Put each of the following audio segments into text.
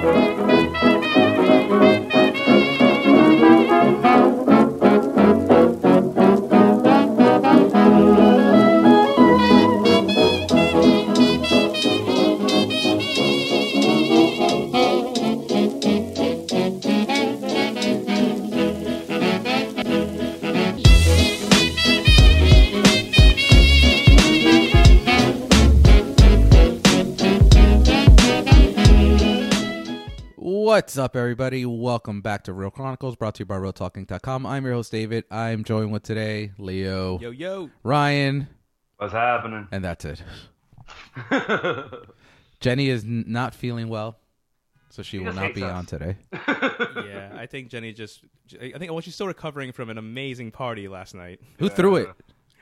Música What's up, everybody? Welcome back to Real Chronicles, brought to you by RealTalking.com. I'm your host, David. I'm joined with today Leo, Yo yo. Ryan, What's happening? and that's it. Jenny is n- not feeling well, so she She will just not hates be us. on today. Yeah, I think Jenny just. I think well, she's still recovering from an amazing party last night. Who threw it?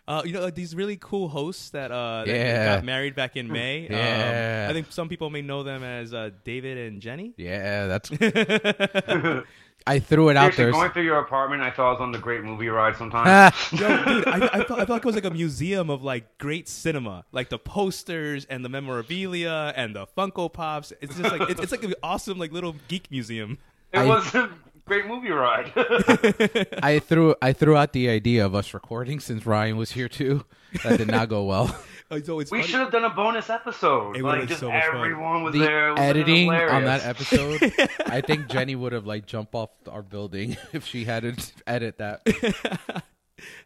Uh, you know, like these really cool hosts that uh that Yeah. got married back in May. Yeah. Um, I think some people may know them as uh, David and Jenny. Yeah, that's. I threw it out Seriously, there. going through your apartment, I thought I was on the Great Movie Ride sometime. Yo, dude, I, I, felt, I felt like it was like a museum of like great cinema, like the posters and the memorabilia and the Funko Pops. It's just like it's, it's like an awesome like little geek museum. it I- was a Great Movie Ride. I threw I threw out the idea of us recording since Ryan was here too. That did not go well. Oh, so we should have done a bonus episode. It like would've just been so much fun. everyone was the there. It editing on that episode, I think Jenny would have like jumped off our building if she had to edit that.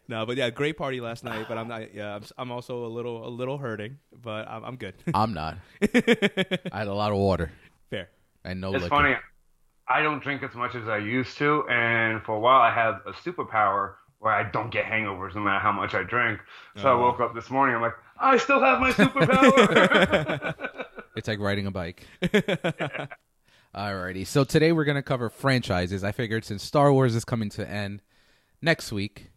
No, but yeah, great party last night. But I'm not. Yeah, I'm, I'm also a little a little hurting, but I'm, I'm good. I'm not. I had a lot of water Fair. and no It's liquor. funny. I don't drink as much as I used to, and for a while I had a superpower where I don't get hangovers no matter how much I drink. So I Oh. woke up this morning. I'm like, I still have my superpower. It's like riding a bike. Alrighty, so today we're gonna cover franchises. I figured since Star Wars is coming to end next week,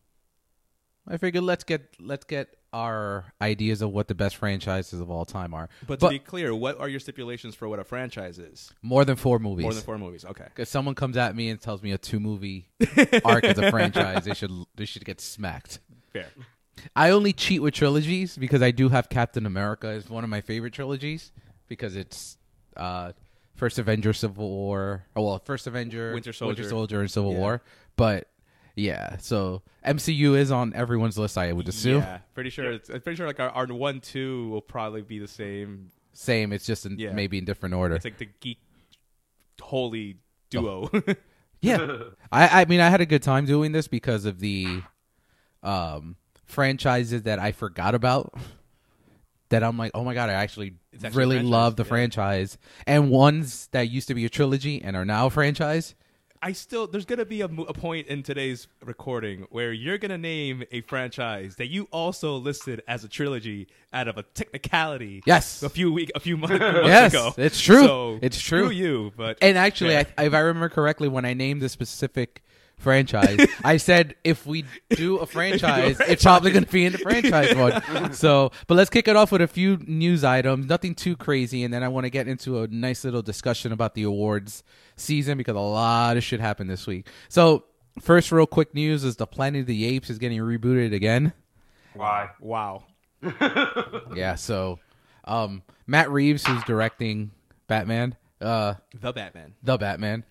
I figured let's get let's get our ideas of what the best franchises of all time are. But to be clear, what are your stipulations for what a franchise is? more than four movies. More than four movies. Okay. If someone comes at me and tells me a two movie arc is a franchise, they should they should get smacked. Fair. I only cheat with trilogies because I do have Captain America as one of my favorite trilogies because it's uh, First Avenger, Civil War. Oh well, First Avenger, Winter Soldier. Soldier, and Civil Yeah. War. But yeah, so MCU is on everyone's list. I would assume. Yeah, pretty sure. It's, I'm pretty sure like our, our one two will probably be the same. Same. It's just in, Yeah. maybe in different order. It's like the geek holy duo. Yeah, I, I mean, I had a good time doing this because of the um, franchises that I forgot about. That I'm like, oh my god, I actually, It's actually a really franchise, love the yeah. franchise, and ones that used to be a trilogy and are now a franchise. I still there's gonna be a, mo- a point in today's recording where you're gonna name a franchise that you also listed as a trilogy out of a technicality. Yes. a few week a few months, months Yes, ago. it's true. So, It's true. you, but And actually, Yeah. I, if I remember correctly, when I named the specific franchise, I said if we do a franchise, it's probably going to be in the franchise one. So, but let's kick it off with a few news items, nothing too crazy, and then I want to get into a nice little discussion about the awards season because a lot of shit happened this week. So, first, real quick news is the Planet of the Apes is getting rebooted again. Why? wow. Yeah, so um, Matt Reeves, who's directing Batman, uh, The Batman. the Batman.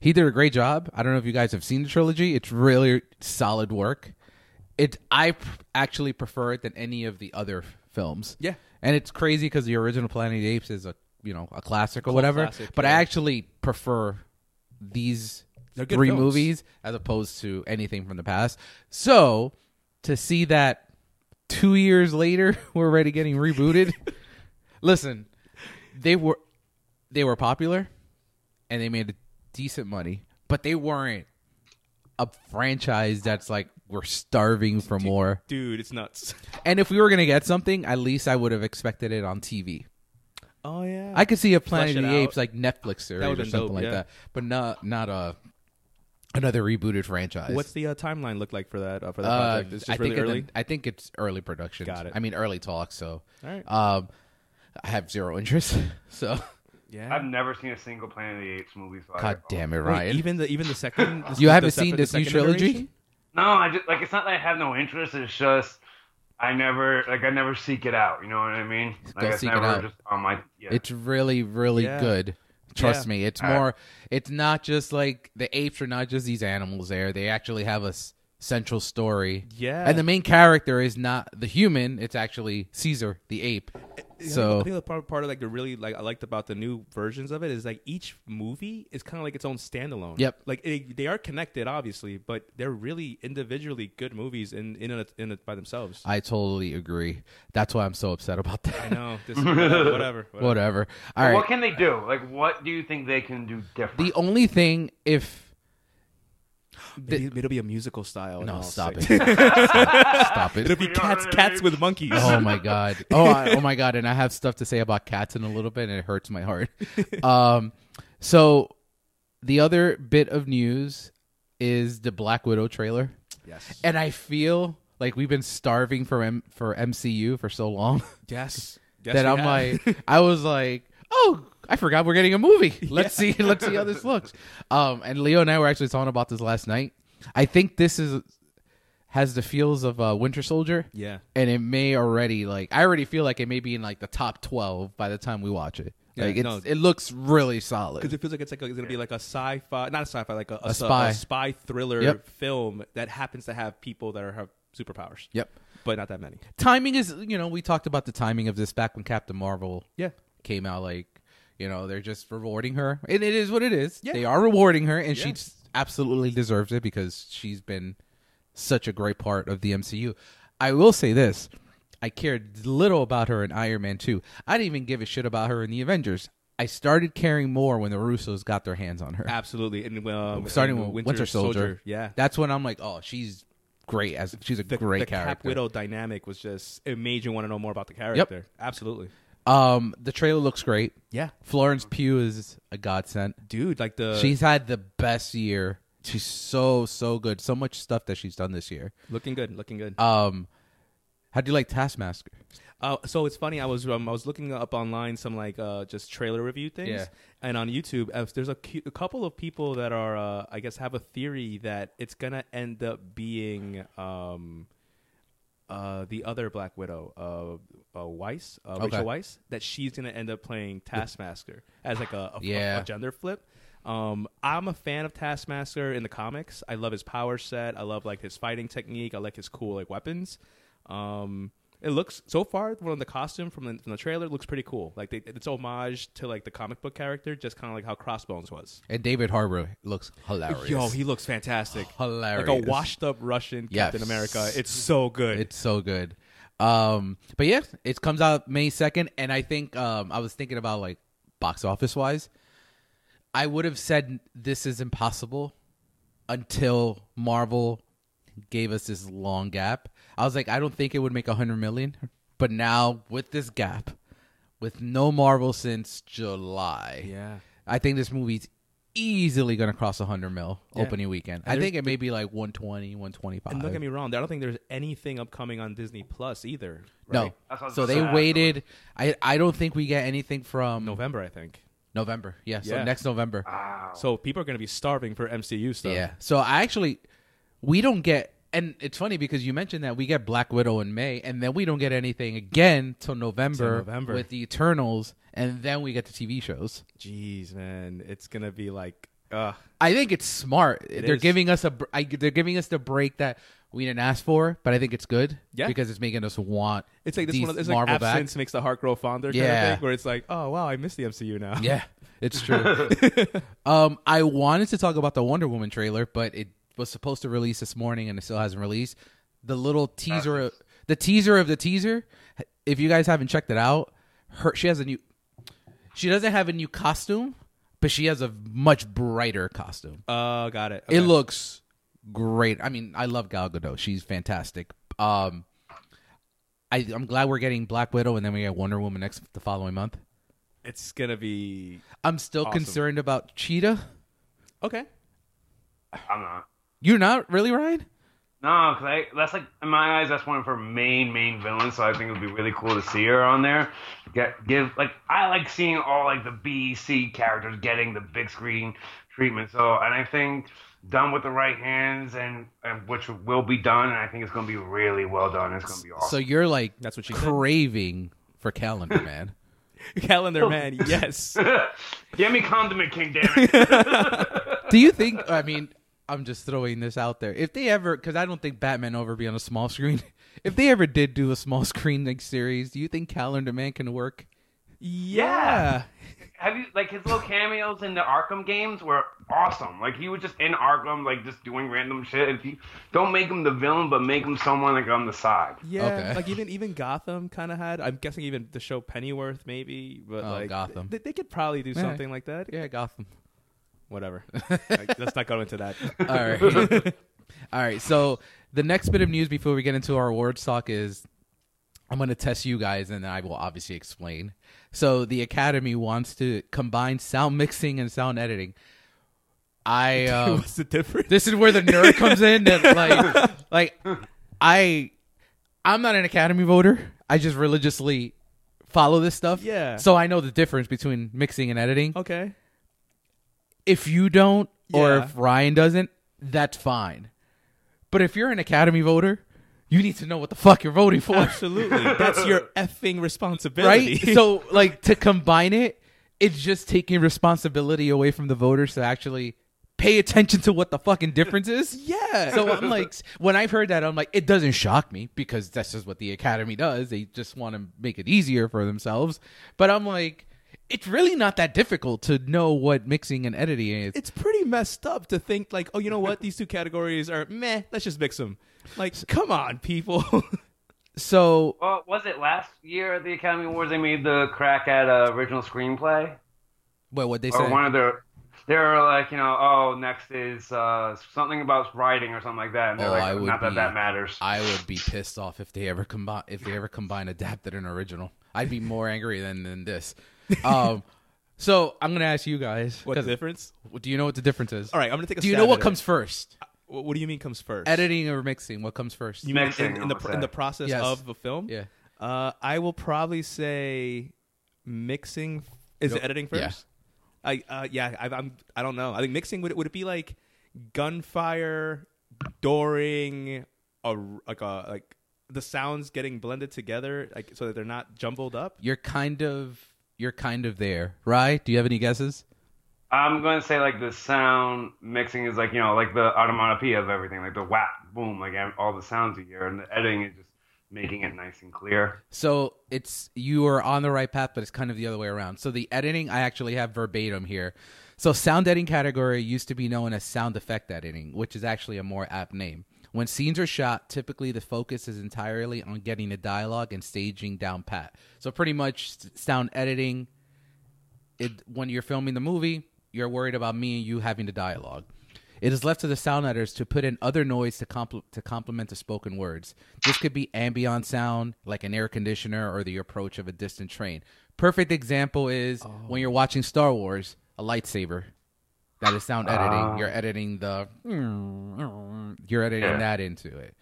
He did a great job. I don't know if you guys have seen the trilogy. It's really solid work. It I p- actually prefer it than any of the other f- films. Yeah. and it's crazy because the original Planet of the Apes is a you know a classic or whatever. classic, but I yeah. actually prefer these They're good three films. movies as opposed to anything from the past. So to see that two years later we're already getting rebooted. listen, they were they were popular and they made decent money, but they weren't a franchise that's like we're starving for more. Dude, it's nuts. And if we were gonna get something, at least I would have expected it on TV. Oh yeah. I could see a Planet of the out. Apes like Netflix series or something dope, like yeah. that, but not not a another rebooted franchise. What's the uh, timeline look like for that uh, for that Uh, project? It's just I really think early. I think it's early production. Got it. I mean early talk. So, right. um, I have zero interest. So, yeah. I've never seen a single Planet of the Apes movie. So I- god damn it, Wait, Ryan! even the even the second. the- you the haven't sep- seen the this new trilogy? iteration? No, I just like it's not that I have no interest. It's just I never like I never seek it out. You know what I mean? Like Go it's seek it out. just on my. Yeah. It's really, really Yeah. good. Trust Yeah. me, it's Uh, more. It's not just like the apes are not just these animals. There, they actually have a s- central story. Yeah. and the main character is not the human; it's actually Caesar, the ape. Yeah, So I think the part, part of like the really like I liked about the new versions of it is like each movie is kind of like its own standalone. Yep. Like it, they are connected, obviously, but they're really individually good movies in in it, in it by themselves. I totally agree. That's why I'm so upset about that. I know. This, whatever, whatever. Whatever. All What right. can they do? Like, what do you think they can do different? The only thing, if Maybe, maybe it'll be a musical style. no, stop it, stop it. It'll be cats, cats with monkeys. Oh my god. Oh, I, oh my god. And I have stuff to say about cats in a little bit, and it hurts my heart. Um, so the other bit of news is the Black Widow trailer, Yes. and I feel like we've been starving for M- for MCU for so long Yes. yes that I'm have. like, I was like, oh, I forgot we're getting a movie. Let's see, let's see how this looks. Um, and Leo and I were actually talking about this last night. I think this is has the feels of uh, Winter Soldier, yeah. and it may already like I already feel like it may be in like the top twelve by the time we watch it. Yeah, like it's, no. it looks really solid. Because it feels like it's like a, it's gonna be like a sci-fi, not a sci-fi, like a, a, A spy. spy thriller Yep. film that happens to have people that are have superpowers, Yep. but not that many. Timing is you know we talked about the timing of this back when Captain Marvel Yeah. came out. Like you know they're just rewarding her, and it is what it is. Yeah. They are rewarding her, and Yeah. she absolutely deserves it because she's been such a great part of the MCU. I will say this. I cared little about her in Iron Man 2. I didn't even give a shit about her in the Avengers. I started caring more when the Russos got their hands on her. Absolutely. And um, Starting and with Winter, Soldier. Yeah. That's when I'm like, oh, she's great as she's a The, great the character. Cap Widow dynamic was just it made you want to know more about the character. Absolutely. Um, the trailer looks great. Yeah. Florence Pugh is a godsend. Dude, like the she's had the best year. She's so so good. So much stuff that she's done this year. looking good, looking good. Um, how do you like Taskmaster? Uh, so it's funny. I was um, I was looking up online some like uh, just trailer review things, Yeah. and on YouTube, uh, there's a, cu- a couple of people that are uh, I guess have a theory that it's gonna end up being um, uh, the other Black Widow, uh, uh, Weisz, uh, Okay. Rachel Weisz, that she's gonna end up playing Taskmaster as like a, a, Yeah. a gender flip. Um, I'm a fan of Taskmaster in the comics. I love his power set. I love like his fighting technique. I like his cool like weapons. Um, it looks so far from the costume from the, from the trailer looks pretty cool. Like they, it's homage to like the comic book character, just kind of like how Crossbones was. And David Harbour looks hilarious. Yo, he looks fantastic. hilarious. Like a washed up Russian Yes. Captain America. It's so good. It's so good. Um, but yeah, it comes out May second, and I think um, I was thinking about like box office wise. I would have said this is impossible until Marvel gave us this long gap. I was like, I don't think it would make a hundred million, but now with this gap, with no Marvel since July, yeah. I think this movie's easily gonna cross a hundred mil Yeah. opening weekend. And I think it may be like 120, 125. And don't get me wrong, I don't think there's anything upcoming on Disney Plus either. No. right? That's what I was So they waited. I I don't think we get anything from November, I think. November. Yeah. So next November. Wow. So people are going to be starving for MCU stuff. Yeah. So I actually we don't get and it's funny because you mentioned that we get Black Widow in May and then we don't get anything again till November, Till November. with the Eternals and then we get the TV shows. Jeez, man, it's going to be like, uh, I think it's smart. they're is. giving us a they're giving us the break that we didn't ask for, but I think it's good. Yeah. Because it's making us want it's like this one. Of, it's like Marvel back. absence makes the heart grow fonder. Kind Yeah. of thing, where it's like, oh wow, I miss the MCU now. Yeah, it's true. um, I wanted to talk about the Wonder Woman trailer, but it was supposed to release this morning and it still hasn't released. The little teaser, the teaser of the teaser. If you guys haven't checked it out, her she has a new. She doesn't have a new costume, but she has a much brighter costume. Uh, got it. It looks great. I mean, I love Gal Gadot. She's fantastic. Um, I, I'm glad we're getting Black Widow and then we get Wonder Woman next the following month. It's gonna be I'm still Awesome. concerned about Cheetah. okay. I'm not. You're not really Ryan. No, because I that's like in my eyes that's one of her main main villains. So I think it would be really cool to see her on there. Get give like I like seeing all like the B C characters getting the big screen treatment. So and I think done with the right hands and, and which will be done. And I think it's going to be really well done. It's going to be awesome. So you're like That's what she said. craving for Calendar Man. Calendar Man, yes. Give me Condiment King, damn it. Do you think? I mean, I'm just throwing this out there. If they ever, because I don't think Batman will ever be on a small screen. If they ever did do a small screen like series, do you think Calendar Man can work? Yeah. Have you like his little cameos in the Arkham games were awesome. Like he was just in Arkham, like just doing random shit. If you don't make him the villain, but make him someone like on the side. Yeah, Okay. like even even Gotham kind of had. I'm guessing even the show Pennyworth maybe, but Oh, like Gotham. They, they could probably do Yeah. something like that. Yeah, Gotham. Whatever. Like, let's not go into that. All right. All right. So the next bit of news before we get into our awards talk is I'm going to test you guys and then I will obviously explain. So the Academy wants to combine sound mixing and sound editing. I um, What's the difference? this is where the nerd comes in that like like I I'm not an Academy voter. I just religiously follow this stuff. Yeah. So I know the difference between mixing and editing Okay. If you don't or Yeah. if Ryan doesn't, that's fine. But if you're an Academy voter, you need to know what the fuck you're voting for, Absolutely. That's your effing responsibility. right? so, like, to combine it, it's just taking responsibility away from the voters to actually pay attention to what the fucking difference is. yeah. So I'm like, when I've heard that, I'm like, it doesn't shock me because that's just what the Academy does. They just want to make it easier for themselves. But I'm like, it's really not that difficult to know what mixing and editing is. it's pretty messed up to think like, oh, you know what? These two categories are meh. Let's just mix them. Like, come on, people. So Well, was it last year at the Academy Awards they made the crack at uh, original screenplay? What what they Or say? one of their, they were like, you know, oh, next is uh, something about writing or something like that. And they're Oh, like, I would not that that matters. I would be pissed off if they ever combine if they ever combine adapted and original. I'd be more angry than than this. Um, so I'm gonna ask you guys. What's 'cause- the difference? Do you know what the difference is? All right, I'm gonna take a Do you know what comes first? What, what do you mean comes first? Editing or mixing? What comes first? You mean Mixing, in, in I'm the pr- in say. the process Yes. of the film? yeah. Uh, I will probably say mixing. Is Yep. it editing Yeah. first? I uh, yeah. I, I'm. I don't know. I think mixing would it, would it be like gunfire during a like a like the sounds getting blended together like so that they're not jumbled up. You're kind of you're kind of there, right? Do you have any guesses? I'm going to say like the sound mixing is like you know like the onomatopoeia of everything, like the whap, boom, like all the sounds you hear, and the editing is just making it nice and clear. So it's you are on the right path, but it's kind of the other way around. So the editing, I actually have verbatim here. So sound editing category used to be known as sound effect editing, which is actually a more apt name. When scenes are shot, typically the focus is entirely on getting the dialogue and staging down pat. So pretty much sound editing. It when you're filming the movie, you're worried about me and you having the dialogue. It is left to the sound editors to put in other noise to compl- to complement the spoken words. This could be ambient sound, like an air conditioner or the approach of a distant train. Perfect example is when oh. you're watching Star Wars, a lightsaber. That is sound editing. Ah. You're editing the you're editing Yeah. that into it.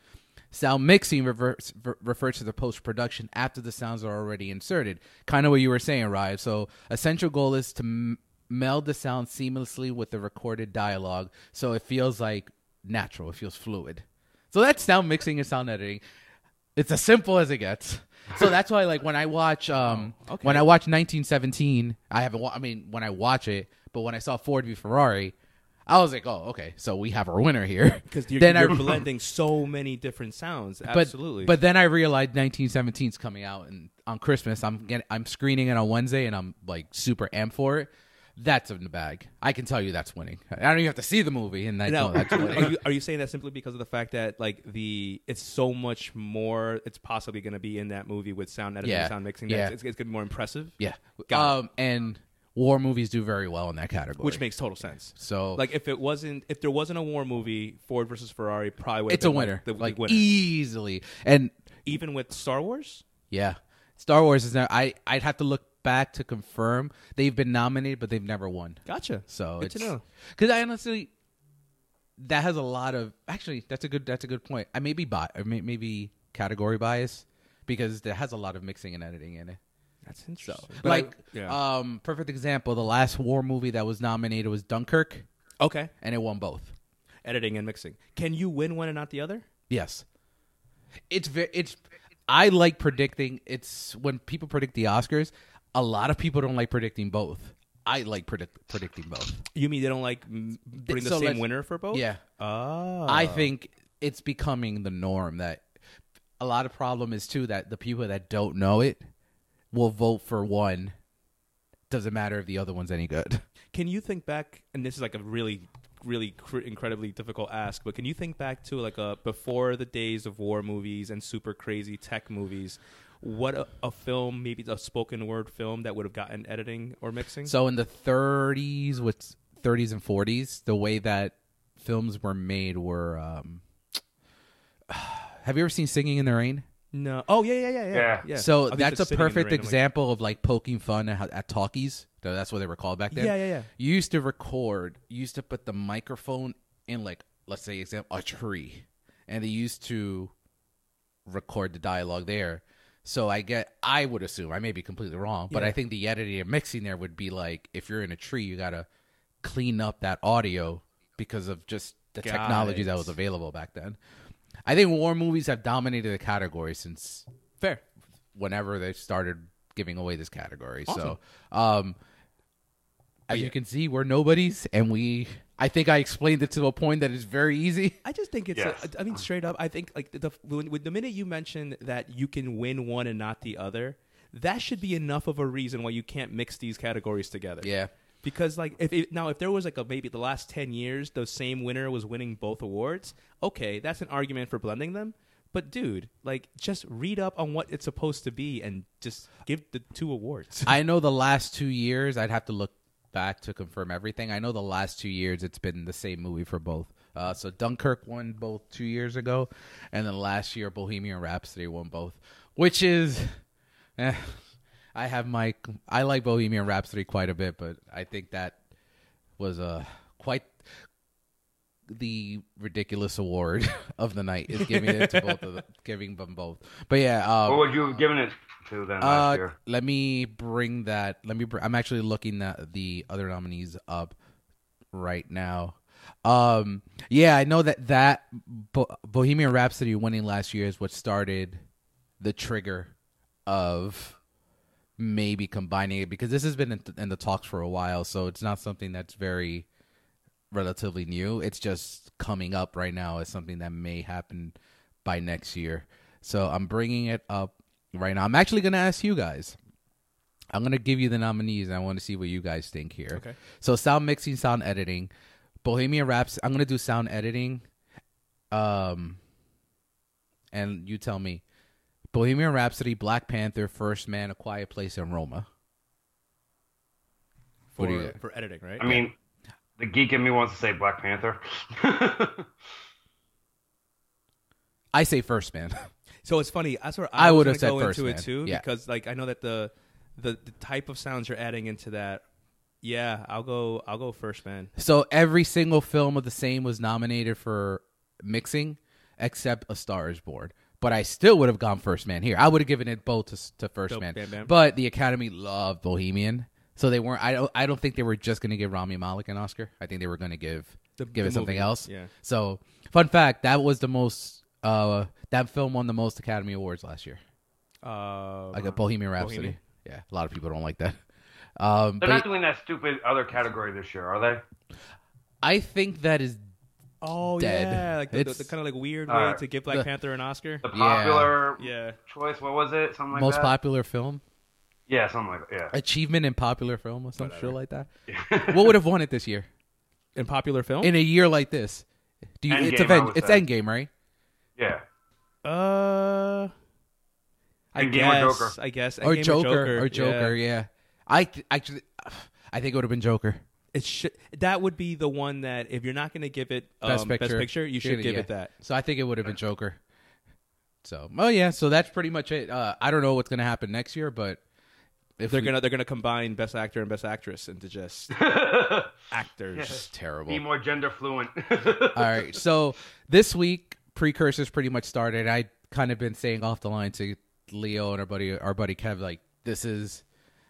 Sound mixing reverse, ver- refers to the post production after the sounds are already inserted. Kind of what you were saying, Ryan. So, essential goal is to m- meld the sound seamlessly with the recorded dialogue so it feels like natural, it feels fluid. So, that's sound mixing and sound editing. It's as simple as it gets. So that's why, like, when I watch, um, okay. when I watch 1917, I haven't. Wa- I mean, when I watch it, but when I saw Ford v Ferrari, I was like, oh, okay, so we have our winner here. Because you're, then you're I, blending so many different sounds. but, Absolutely. But then I realized 1917 is coming out and on Christmas. I'm getting, I'm screening it on Wednesday, and I'm like super amped for it. That's in the bag. I can tell you that's winning. I don't even have to see the movie, and I now, know that's are winning. you are you saying that simply because of the fact that like the it's so much more it's possibly going to be in that movie with sound editing, Yeah. sound mixing. Yeah. that it's, it's going to be more impressive. yeah, Got it. um, and war movies do very well in that category, which makes total sense. so Like if it wasn't, if there wasn't a war movie, Ford versus Ferrari probably would. it's a winner, the, the like winner. easily. And Even with Star Wars. Yeah, Star Wars is now. I I'd have to look back to confirm they've been nominated, but they've never won. Gotcha. So Good it's to know. because I honestly that has a lot of actually that's a good that's a good point. I may be bi- or may, maybe category bias because there has a lot of mixing and editing in it. That's So interesting. But like I- yeah. um perfect example, the last war movie that was nominated was Dunkirk okay, and it won both. editing and mixing. Can you win one and not the other? Yes. It's ve- it's I like predicting it's when people predict the Oscars, a lot of people don't like predicting both. I like predict predicting both. You mean they don't like mm, putting the So same winner for both? Yeah. Oh. I think it's becoming the norm that a lot of problem is too that the people that don't know it will vote for one. Doesn't matter if the other one's any good. Can you think back? And this is like a really, really cr- incredibly difficult ask, but can you think back to like a before the days of war movies and super crazy tech movies? What a, a film, maybe a spoken word film that would have gotten editing or mixing? So in the 30s, with 30s and 40s, the way that films were made were. Um, have you ever seen Singing in the Rain? No. Oh yeah, yeah, yeah, yeah. Yeah. yeah. So I think that's a sitting in the perfect rain, I'm like, example of like poking fun at, at talkies. That's what they were called back then. Yeah, yeah, yeah. You used to record. You used to put the microphone in like let's say example a tree, and they used to record the dialogue there. So I get, I would assume, I may be completely wrong, but Yeah. I think the editing and mixing there would be like if you're in a tree, you gotta clean up that audio because of just the Got technology that was available back then. I think war movies have dominated the category since fair. whenever they started giving away this category. Awesome. So, um, as yeah. you can see, we're nobodies, and we. I think I explained it to a point that is very easy. I just think it's. Yes. A, I mean, straight up, I think like the, the when, when the minute you mention that you can win one and not the other, that should be enough of a reason why you can't mix these categories together. Yeah, Because like if it, now if there was like a maybe the last ten years the same winner was winning both awards, okay, that's an argument for blending them. But dude, like just read up on what it's supposed to be and just give the two awards. I know the last two years. I'd have to look back to confirm everything. I know the last two years it's been the same movie for both. Uh, so Dunkirk won both two years ago, and then last year Bohemian Rhapsody won both, which is. Eh, I have my. I like Bohemian Rhapsody quite a bit, but I think that was a quite the ridiculous award of the night is giving it to both of them, giving them both. But yeah, um, What would you have given it to then last uh, year? let me bring that. Let me. Br- I'm actually looking at the other nominees up right now. Um, yeah, I know that that Bo- Bohemian Rhapsody winning last year is what started the trigger of maybe combining it because this has been in, in the talks for a while, so it's not something that's very relatively new. It's just coming up right now as something that may happen by next year. So I'm bringing it up right now. I'm actually going to ask you guys. I'm going to give you the nominees and I want to see what you guys think here. Okay. So sound mixing, sound editing, Bohemian Raps. I'm going to do sound editing. Um and you tell me Bohemian Rhapsody, Black Panther, First Man, A Quiet Place and Roma. for, What do you- for editing, right? I mean, the geek in me wants to say Black Panther. I say First Man. So it's funny. That's where I I, would would have said go first, into man. it too, Yeah. because like I know that the, the the type of sounds you're adding into that. Yeah, I'll go. I'll go first, man. So every single film of the same was nominated for mixing, except A Star Is Born. But I still would have gone First Man here. I would have given it both to, to First Dope, Man. Bam Bam. But the Academy loved Bohemian, so they weren't. I don't. I don't think they were just going to give Rami Malek an Oscar. I think they were going to give The- give the it something movie, else. yeah. So fun fact: that was the most. Uh, that film won the most Academy Awards last year. Uh, Like a Bohemian Rhapsody. Bohemian. Yeah, a lot of people don't like that. Um, They're but not doing that stupid other category this year, are they? I think that is oh dead. yeah, like the, the, It's- kind of like weird way Alright. to give Black The- Panther an Oscar. The popular Yeah, choice, what was it? Something like most that? popular film. yeah, something like that. achievement in popular film or some Whatever. shit like that. Yeah. what would have won it this year in popular film. in a year like this? Do you? it's Endgame, I event. would It's say. Endgame, right? yeah. uh, I Endgame or guess. Joker? I guess. Or Endgame Joker, or Joker. yeah. Yeah. I th- actually, I think it would have been Joker. It should. That would be the one that if you're not going to give it um, Best picture. you You're should gonna- give yeah. it that. So I think it would have been Joker. So, oh yeah. So that's pretty much it. Uh, I don't know what's gonna happen next year, but if They're we- gonna they're gonna combine best actor and best actress into just actors. it's terrible. Be more gender fluent. All right. So this week, precursors pretty much started. I kind of been saying off the line to Leo and our buddy, our buddy Kev, like this is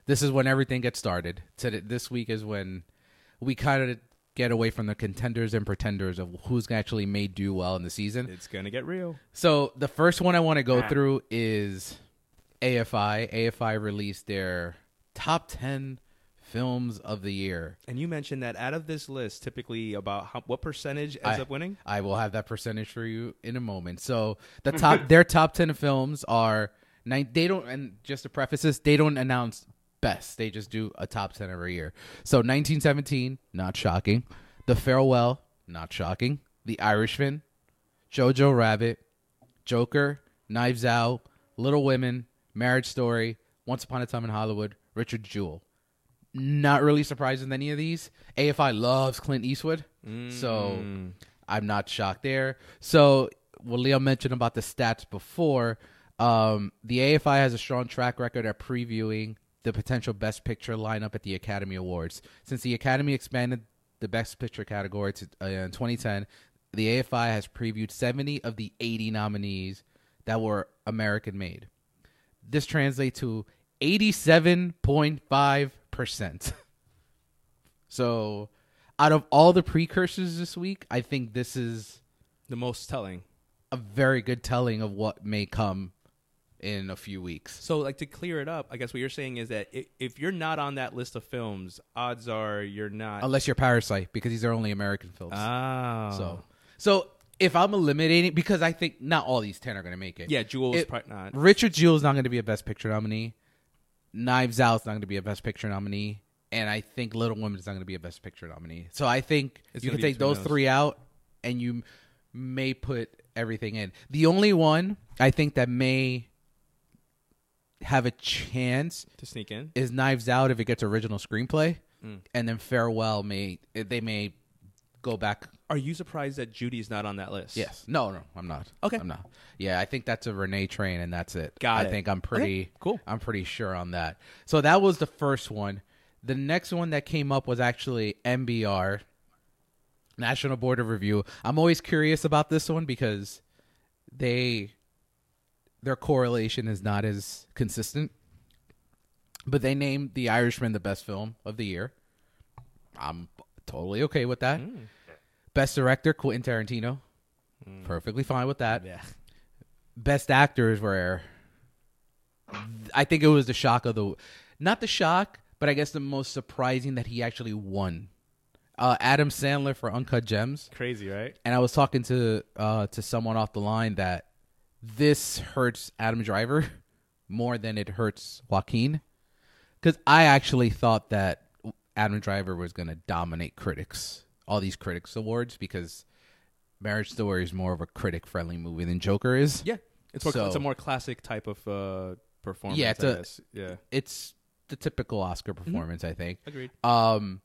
this is when everything gets started. Today, this week is when we kind of get away from the contenders and pretenders of who's actually may do well in the season. It's gonna get real. So the first one I want to go Yeah. through is AFI. AFI released their top 10 films of the year. And you mentioned that out of this list, typically about how, what percentage ends I- up winning? I will have that percentage for you in a moment. So the top, their top ten films are nine. They don't, and just to preface this, they don't announce best. They just do a top ten every year. So 1917, not shocking. The Farewell, not shocking. The Irishman, Jojo Rabbit, Joker, Knives Out, Little Women, Marriage Story, Once Upon a Time in Hollywood, Richard Jewell. Not really surprised with any of these. AFI loves Clint Eastwood, so I'm not shocked there. So, what Leo mentioned about the stats before, um, the AFI has a strong track record at previewing the potential Best Picture lineup at the Academy Awards. Since the Academy expanded the Best Picture category to, uh, in 2010, the AFI has previewed 70 of the 80 nominees that were American made. This translates to 87.5%. so, out of all the precursors this week, I think this is The most telling. a very good telling of what may come in a few weeks. So, like to clear it up, I guess what you're saying is that i- if you're not on that list of films, odds are you're not. Unless you're Parasite, because these are only American films. oh, So, so if I'm eliminating, because I think not all these 10 are going to make it. yeah, Jules It- probably not. Richard Jewell's not going to be a Best Picture nominee. Knives Out's not going to be a Best Picture nominee. And I think Little Women's not going to be a Best Picture nominee. So I think It's you gonna can be take between those those. three out and you may put everything in. The only one I think that may have a chance to sneak in. is Knives Out if it gets original screenplay. Mm. And then Farewell may they may go back Are you surprised that Judy's not on that list? Yes. No, no, I'm not. Okay. I'm not. Yeah, I think that's a Renee train and that's it. Got I it. think I'm pretty Okay, cool. I'm pretty sure on that. So that was the first one. The next one that came up was actually NBR, National Board of Review. I'm always curious about this one because they their correlation is not as consistent. But they named The Irishman the best film of the year. I'm totally okay with that. Mm. Best director Quentin Tarantino. Perfectly fine with that. Yeah. Best actors were I think it was the shock of the not the shock, but I guess the most surprising that he actually won. Uh, Adam Sandler for Uncut Gems. Crazy, right? And I was talking to uh, to someone off the line that this hurts Adam Driver more than it hurts Joaquin. Because I actually thought that Adam Driver was going to dominate critics, all these critics awards, because Marriage Story is more of a critic friendly movie than Joker is. Yeah. It's more, So- it's a more classic type of uh, performance. Yeah, it's I a- guess. yeah. It's the typical Oscar performance, I think. Agreed. Um,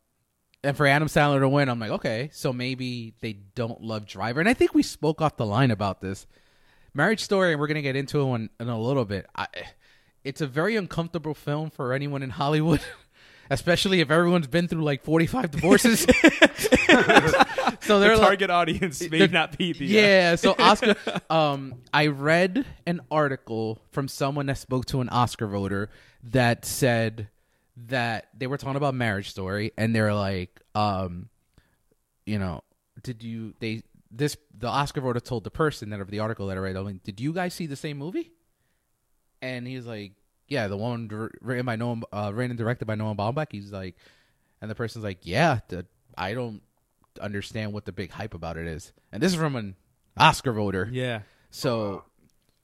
and for Adam Sandler to win, I'm like, okay, so maybe they don't love Driver. And I think we spoke off the line about this. Marriage Story, and we're gonna get into it in, in a little bit. I, it's a very uncomfortable film for anyone in Hollywood, especially if everyone's been through like 45 divorces. so they're the like, target audience may not be the uh, yeah, so Oscar um I read an article from someone that spoke to an Oscar voter that said that they were talking about marriage story and they're like um you know did you they this the Oscar voter told the person that of the article that I read I'm like did you guys see the same movie and he's like yeah the one written by Noah uh, written and directed by Noah Baumbach he's like and the person's like yeah the, I don't understand what the big hype about it is. And this is from an Oscar voter. Yeah. So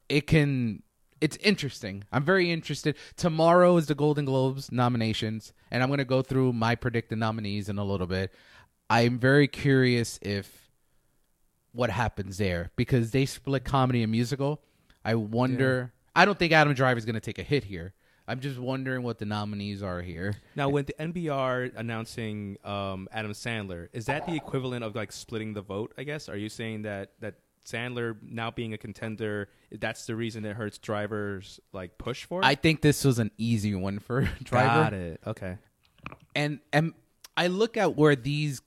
it can it's interesting. I'm very interested. Tomorrow is the Golden Globes nominations, and I'm going to go through my predicted nominees in a little bit. I'm very curious if what happens there because they split comedy and musical. I wonder. I don't think Adam Driver is going to take a hit here. I'm just wondering what the nominees are here. Now, when the NBR announcing um, Adam Sandler, is that the equivalent of like splitting the vote? I guess. Are you saying that that Sandler now being a contender, that's the reason it hurts drivers like push for it? I think this was an easy one for Driver. Got it. Okay. and and I look at where these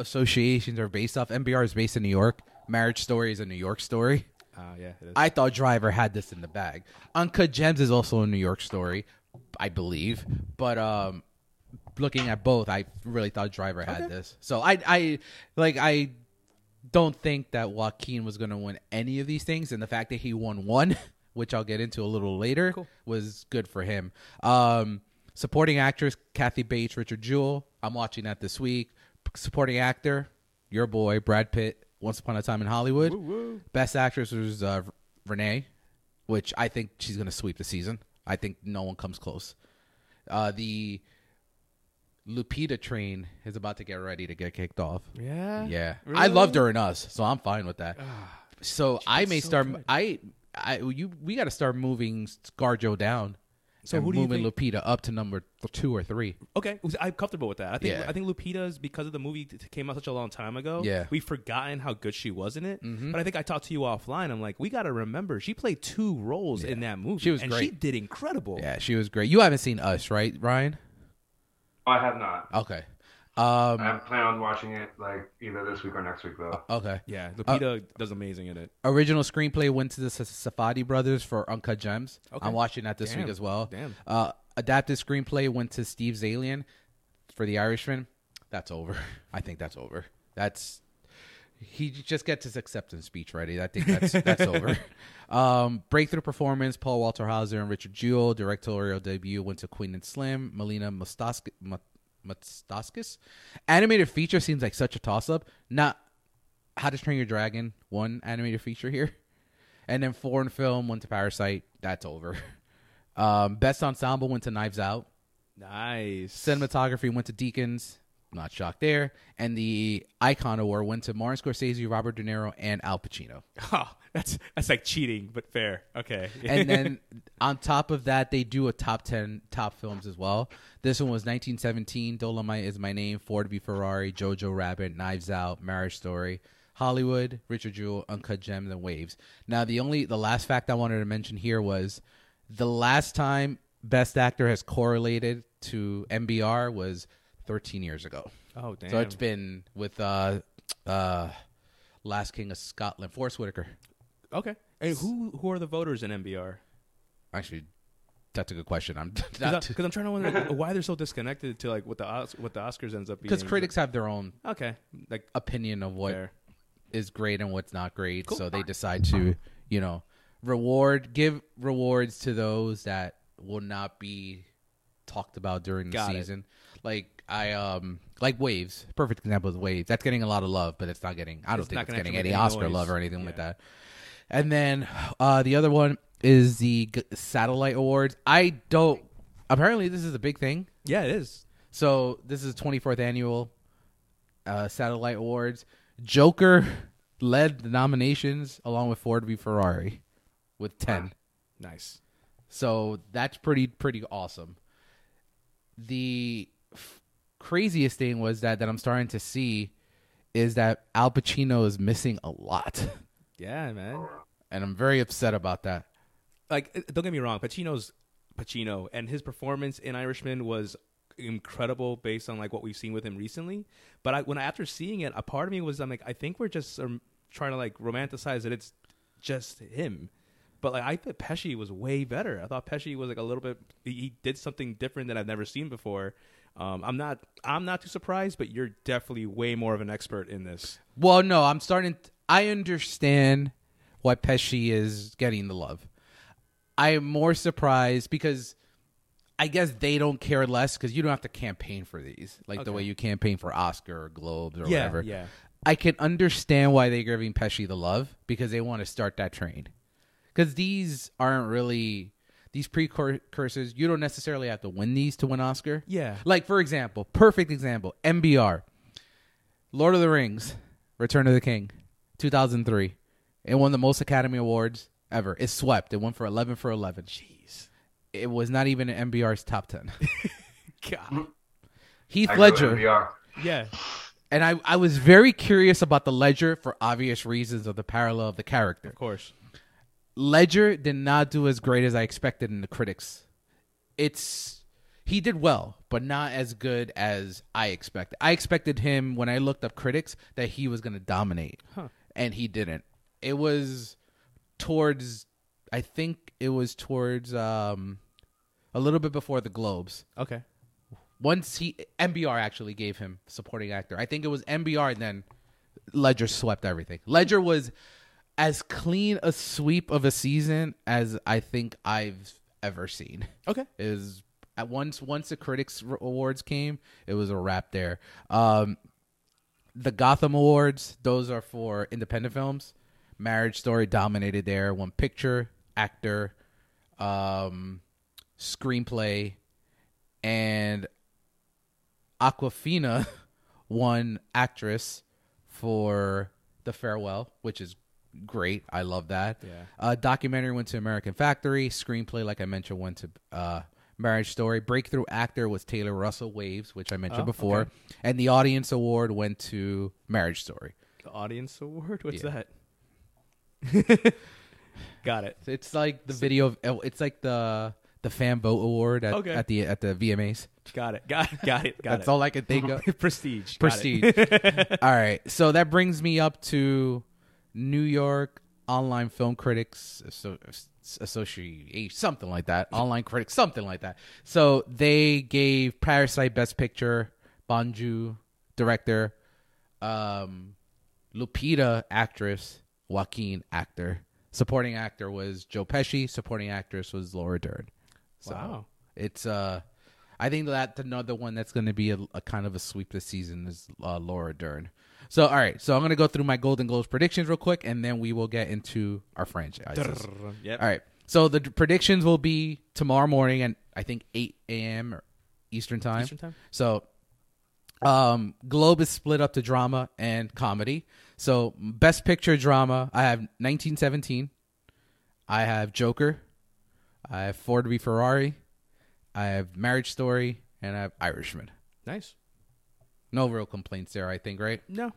associations are based off. NBR is based in New York. Marriage Story is a New York story. Uh, yeah. It is. I thought Driver had this in the bag. Uncut Gems is also a New York story, I believe. But um, looking at both, I really thought Driver had this. So I I like I don't think that Joaquin was going to win any of these things, and the fact that he won one, which I'll get into a little later, Cool. was good for him. Um, Supporting actress Kathy Bates, Richard Jewell. I'm watching that this week. Supporting actor, your boy Brad Pitt. Once Upon a Time in Hollywood. Best actress was uh, Renee, which I think she's going to sweep the season. I think no one comes close. Uh, the Lupita train is about to get ready to get kicked off. Yeah. Yeah, I Really? loved her in Us, so I'm fine with that. so I may so start. good. I, I, you, we got to start moving ScarJo down. So and who do you moving think- Lupita up to number two or three? Okay, I'm comfortable with that. I think Yeah. I think Lupita's because of the movie t- came out such a long time ago. Yeah. we've forgotten how good she was in it. Mhm. But I think I talked to you offline. I'm like, we got to remember she played two roles in that movie. She was and great. she did incredible. Yeah, she was great. You haven't seen Us, right, Ryan? I have not. Okay. I Um. have plan on watching it like either this week or next week though. Okay. yeah. Lupita does amazing in it. Original screenplay went to the Safdie brothers for Uncut Gems. Okay. I'm watching that this Damn. week as well. Damn. Uh, adapted screenplay went to Steve Zaillian for The Irishman. That's over. I think that's over. That's he just gets his acceptance speech ready. I think that's that's over. Um, breakthrough performance: Paul Walter Hauser and Richard Jewell. Directorial debut went to Queen and Slim. Melina Mustask- Mustaskis. Animated feature seems like such a toss up. Not How to Train Your Dragon. One animated feature here, and then foreign film went to Parasite. That's over. Um, best ensemble went to Knives Out. Nice. Cinematography went to Deakins. Not shocked there. And the Icon Award went to Martin Scorsese, Robert De Niro, and Al Pacino. Oh, that's that's like cheating, but fair. Okay. And then on top of that, they do a top 10 top films as well. This one was 1917, Dolomite is My Name, Ford v Ferrari, Jojo Rabbit, Knives Out, Marriage Story, Hollywood, Richard Jewell, Uncut Gems, and Waves. Now, the only, the last fact I wanted to mention here was the last time Best Actor has correlated to NBR was 13 years ago. oh damn. So it's been with uh, uh, Last King of Scotland, Forest Whitaker. okay. And who who are the voters in NBR? Actually, that's a good question. I'm Because I'm trying to wonder why they're so disconnected to like what the Os- what the Oscars ends up being. because critics have their own Okay. Like opinion of what is fair. great and what's not great, Cool. so they decide to, you know, reward give rewards to those that will not be talked about during the Got it. season. Like I um like Waves, perfect example is Waves. That's getting a lot of love, but it's not getting. I don't It's think not it's gonna getting actually any make any Oscar noise. love or anything like that. And then uh the other one is the G- Satellite Awards. I don't. Apparently, this is a big thing. Yeah, it is. So this is 24th annual uh, Satellite Awards. Joker led the nominations along with Ford v Ferrari with 10. Nice. So that's pretty pretty awesome. The craziest thing was that that I'm starting to see is that Al Pacino is missing a lot, Yeah, man. and I'm very upset about that. Like, uh, don't get me wrong, Pacino's Pacino, and his performance in Irishman was incredible based on like what we've seen with him recently. But I, when I, after seeing it, a part of me was I'm like, I think we're just um, trying to like romanticize that it's just him. But like I thought Pesci was way better. I thought Pesci was like a little bit. He did something different that I've never seen before. Um, I'm not. I'm not too surprised, but you're definitely way more of an expert in this. Well, no, I'm starting. I understand why Pesci is getting the love. I am more surprised because I guess they don't care less because you don't have to campaign for these like the way you campaign for Oscar or Globes or Yeah, whatever. yeah. I can understand why they're giving Pesci the love because they want to start that train. Because these aren't really these precursors. You don't necessarily have to win these to win Oscar. Yeah. Like for example, perfect example, NBR, Lord of the Rings, Return of the King, 2003. It won the most Academy Awards ever. It swept. It won for 11 for 11. Jeez. It was not even in NBR's top 10. God. Heath I go Ledger. NBR. Yeah. And I, I was very curious about the Ledger for obvious reasons of the parallel of the character. Of course. Ledger did not do as great as I expected in the critics. It's he did well, but not as good as I expected. I expected him when I looked up critics that he was going to dominate, Huh. and he didn't. It was towards I think it was towards um a little bit before the Globes. Okay. Once he NBR actually gave him supporting actor. I think it was NBR and then Ledger swept everything. Ledger was as clean a sweep of a season as I think I've ever seen. Okay. Is At once, once the critics awards came, it was a wrap there. Um, the Gotham Awards, those are for independent films. Marriage Story dominated there. One picture, actor, um, screenplay, and Awkwafina won actress for The Farewell, which is great. I love that. Yeah. Uh, documentary went to American Factory. Screenplay, like I mentioned, went to uh, Marriage Story. Breakthrough actor was Taylor Russell Waves, which I mentioned Oh, before, okay. and the audience award went to Marriage Story. The audience award. What's Yeah. that? Got it. It's like the video. Of, oh, it's like the the fan vote award at, Okay. at the at the VMAs. Got it. Got it. Got it. Got That's it. all I could think of. Prestige. Prestige. all right, so that brings me up to New York Online Film Critics Association, something like that. Online Critics, something like that. So they gave Parasite Best Picture, Bonju director, um, Lupita actress, Joaquin actor. Supporting actor was Joe Pesci. Supporting actress was Laura Dern. So Wow. it's uh, I think that another one that's going to be a, a kind of a sweep this season is uh, Laura Dern. So all right, so I'm going to go through my Golden Globes predictions real quick, and then we will get into our franchises. Yep. All right. So the d- predictions will be tomorrow morning at I think 8 a.m. or Eastern time. Eastern time? So, um, Globe is split up to drama and comedy. So, best picture drama, I have 1917. I have Joker. I have Ford v Ferrari. I have Marriage Story, and I have Irishman. Nice. No real complaints there, I think, right? No.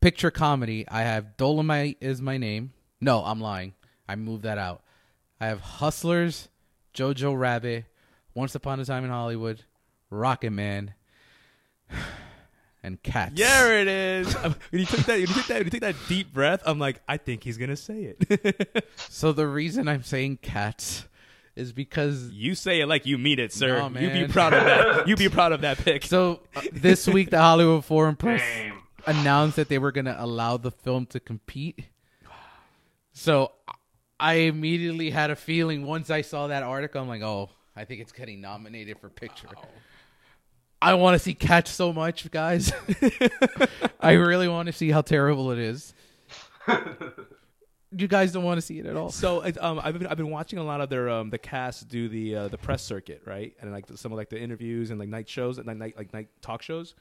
Picture comedy, I have Dolomite is my name. No, I'm lying. I moved that out. I have Hustlers, Jojo Rabbit, Once Upon a Time in Hollywood, Rocket Man, and Cats. There it is. When you took that, when you took that, when you took that deep breath, I'm like, I think he's gonna say it. So the reason I'm saying Cats is because you say it like you mean it, sir. No, You be proud of that. You be proud of that pick. so uh, this week the Hollywood Foreign Press Damn. announced that they were going to allow the film to compete. So I immediately had a feeling once I saw that article, I'm like, oh, I think it's getting nominated for picture. I want to see Cats so much, guys. I really want to see how terrible it is. you guys don't want to see it at all. So um, I've been I've been watching a lot of their um the cast do the uh, the press circuit right and like some of like the interviews and like night shows and night like night talk shows.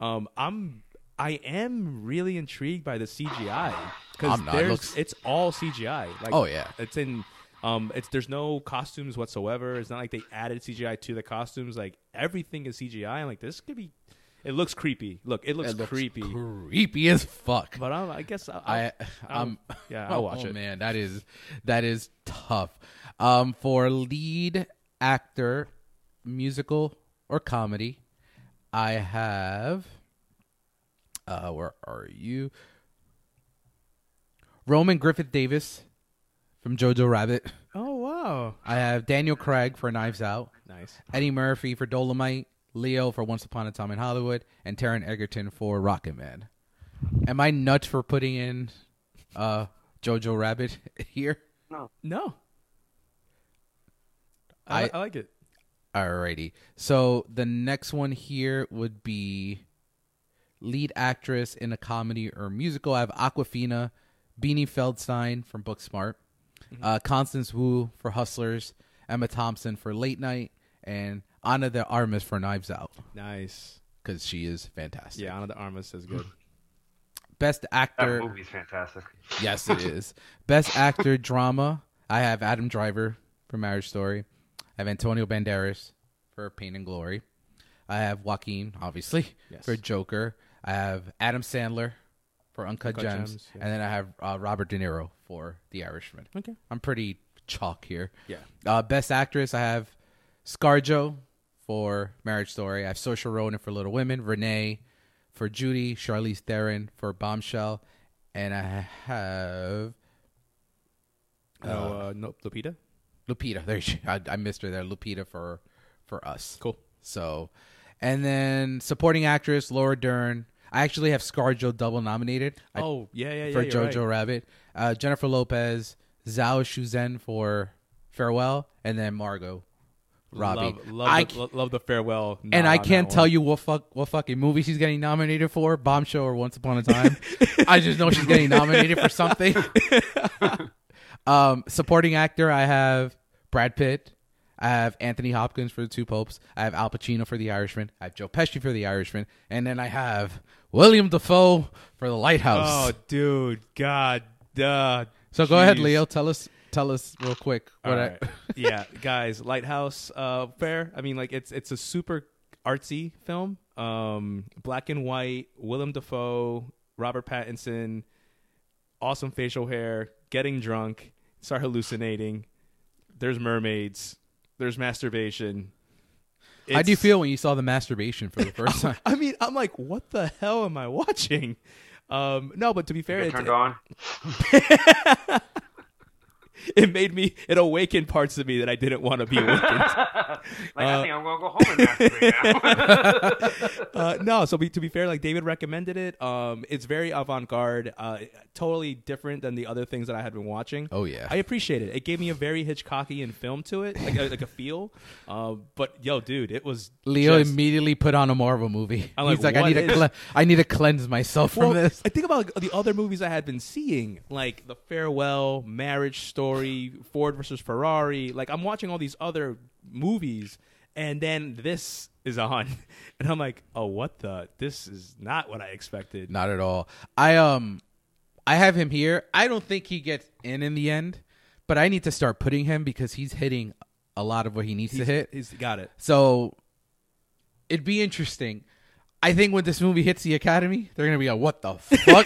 Um, I'm I am really intrigued by the CGI because It looks- it's all CGI. Like Oh, yeah. it's in um it's there's no costumes whatsoever. It's not like they added CGI to the costumes. Like everything is CGI. I'm like this could be. It looks creepy. Look, it looks, It looks creepy. creepy as fuck. but um, I guess I'll, I, I'll- I'm, yeah, I'll watch oh, it. man, that is that is tough. Um, for lead actor, musical or comedy, I have. Uh, where are you? Roman Griffin Davis from Jojo Rabbit. Oh wow, I have Daniel Craig for Knives Out. nice. Eddie Murphy for Dolomite, Leo for Once Upon a Time in Hollywood, and Taron Egerton for Rocket Man. Am I nuts for putting in uh, Jojo Rabbit here? No, I, I- I like it. Alrighty. So the next one here would be lead actress in a comedy or musical. I have Awkwafina, Beanie Feldstein from Booksmart, uh, Constance Wu for Hustlers, Emma Thompson for Late Night, and Ana de Armas for Knives Out Nice. because she is fantastic. Yeah, Ana de Armas is good. Best That actor. movie's fantastic. Yes, it is. Best actor drama. I have Adam Driver for Marriage Story. I have Antonio Banderas for Pain and Glory. I have Joaquin, obviously, Yes. for Joker. I have Adam Sandler for Uncut, Uncut Gems, Gems, yeah. and then I have uh, Robert De Niro for The Irishman. Okay. I'm pretty chalk here. Yeah. Uh, best actress, I have ScarJo for Marriage Story. I have Saoirse Ronan for Little Women. Renee for Judy. Charlize Theron for Bombshell, and I have No, uh, no, Lupita. Lupita. There she. I, I missed her there. Lupita for for us. Cool. So, and then supporting actress Laura Dern. I actually have ScarJo double nominated. Oh, yeah, yeah, yeah. for Jojo right. Rabbit. Uh, Jennifer Lopez, Zhao Shuzhen for Farewell, and then Margot Robbie. Love, love, I the, lo- love the farewell. and I can't tell you what fuck what fucking movie she's getting nominated for, Bombshell or Once Upon a Time. I just know she's getting nominated for something. um, supporting actor, I have Brad Pitt. I have Anthony Hopkins for the Two Popes. I have Al Pacino for The Irishman. I have Joe Pesci for The Irishman, and then I have William Dafoe for The Lighthouse. Oh, dude, God, duh. so go ahead, Leo. Tell us, tell us real quick. What All I, right. yeah, guys, Lighthouse uh fair. I mean like it's it's a super artsy film. Um black and white, Willem Dafoe, Robert Pattinson, awesome facial hair, getting drunk, start hallucinating. There's mermaids, there's masturbation. How do you feel when you saw the masturbation for the first time? I mean, I'm like, what the hell am I watching? Um, no, but to be fair, Get it, turned on. it made me, it awakened parts of me that I didn't want to be awakened. Like Uh, I think I'm gonna go home and masturbate now. uh, no, so be, to be fair, like David recommended it. Um, it's very avant-garde, uh, totally different than the other things that I had been watching. Oh, yeah. I appreciate it. It gave me a very Hitchcockian film to it, like a, like a feel. Uh, but yo, dude, it was Leo just- immediately put on a Marvel movie. I'm He's like, like, I what need to, cle- I need to cleanse myself Well, from this. I think about like, the other movies I had been seeing, like The Farewell, Marriage Story, Ford versus Ferrari. Like I'm watching all these other movies, and then this is on, and I'm like, oh, what the? This is not what I expected. Not at all. I um, I have him here. I don't think he gets in in the end, but I need to start putting him because he's hitting a lot of what he needs to hit. he's got it. So it'd be interesting. I think when this movie hits the Academy, they're gonna be like, "What the fuck?"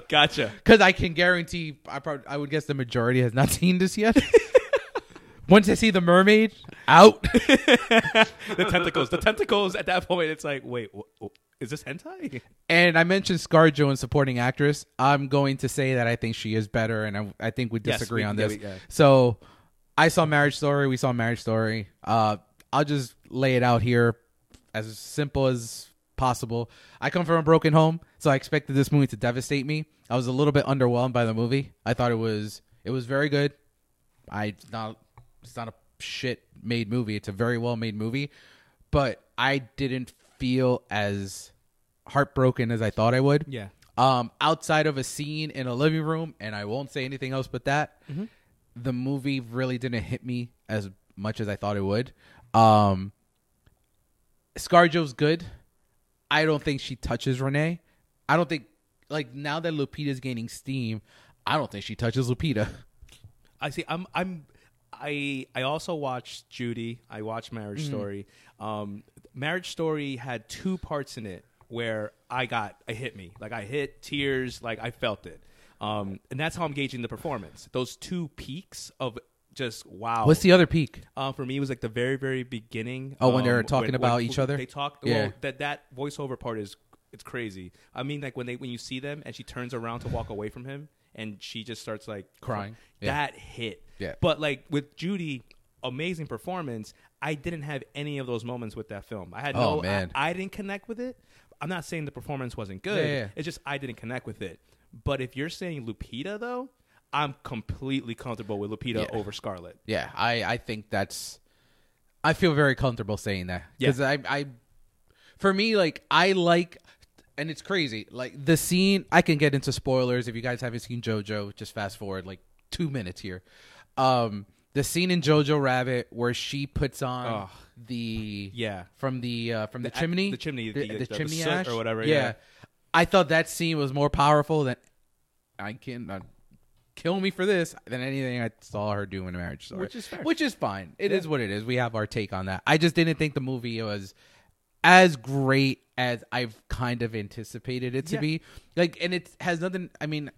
Gotcha. Because I can guarantee, I probably, I would guess the majority has not seen this yet. Once they see the mermaid, out. the tentacles. The tentacles. At that point, it's like, wait, wh- wh- is this hentai? And I mentioned ScarJo in supporting actress. I'm going to say that I think she is better, and I, I think we Yes, disagree we- on yeah, this. we- yeah. So I saw Marriage Story. We saw Marriage Story. Uh, I'll just lay it out here as simple as possible. I come from a broken home, so I expected this movie to devastate me. I was a little bit underwhelmed by the movie. I thought it was it was very good. I it's not it's not a shit made movie. It's a very well made movie, but I didn't feel as heartbroken as I thought I would. Yeah. Um, outside of a scene in a living room, and I won't say anything else but that, the movie really didn't hit me as much as I thought it would. Um, ScarJo's good. I don't think she touches Renee. I don't think like now that Lupita's gaining steam, I don't think she touches Lupita. I see. I'm. I'm. I. I also watched Judy. I watched Marriage Mm-hmm. Story. Um, Marriage Story had two parts in it where I got. I hit me. Like I hit tears. Like I felt it. Um, and that's how I'm gauging the performance. Those two peaks of just wow. What's the other peak? Uh, for me, it was like the very, very beginning. Oh, when they're um, talking about each other? They talk. Yeah. Well, that that voiceover part is it's crazy. I mean, like when they when you see them and she turns around to walk away from him and she just starts like Crying. Yeah. That hit. Yeah. But like with Judy, amazing performance. I didn't have any of those moments with that film. I had Oh, no. man. I, I didn't connect with it. I'm not saying the performance wasn't good. Yeah, yeah. It's just I didn't connect with it. But if you're saying Lupita though, I'm completely comfortable with Lupita Yeah. over Scarlett. Yeah, I I think that's. I feel very comfortable saying that Yeah. because I I, for me like I like, and it's crazy like the scene. I can get into spoilers if you guys haven't seen JoJo. Just fast forward like two minutes here. Um, the scene in Jojo Rabbit where she puts on Ugh. the Yeah. from the uh, from the, The- chimney the chimney, the, the- the chimney ash or whatever, yeah. I thought that scene was more powerful than I can. Uh, Kill me for this than anything I saw her do in a marriage story, Which is fair. Which is fine. It is Yeah. what it is. We have our take on that. I just didn't think the movie was as great as I've kind of anticipated it to Yeah. be. Like, and it has nothing. I mean,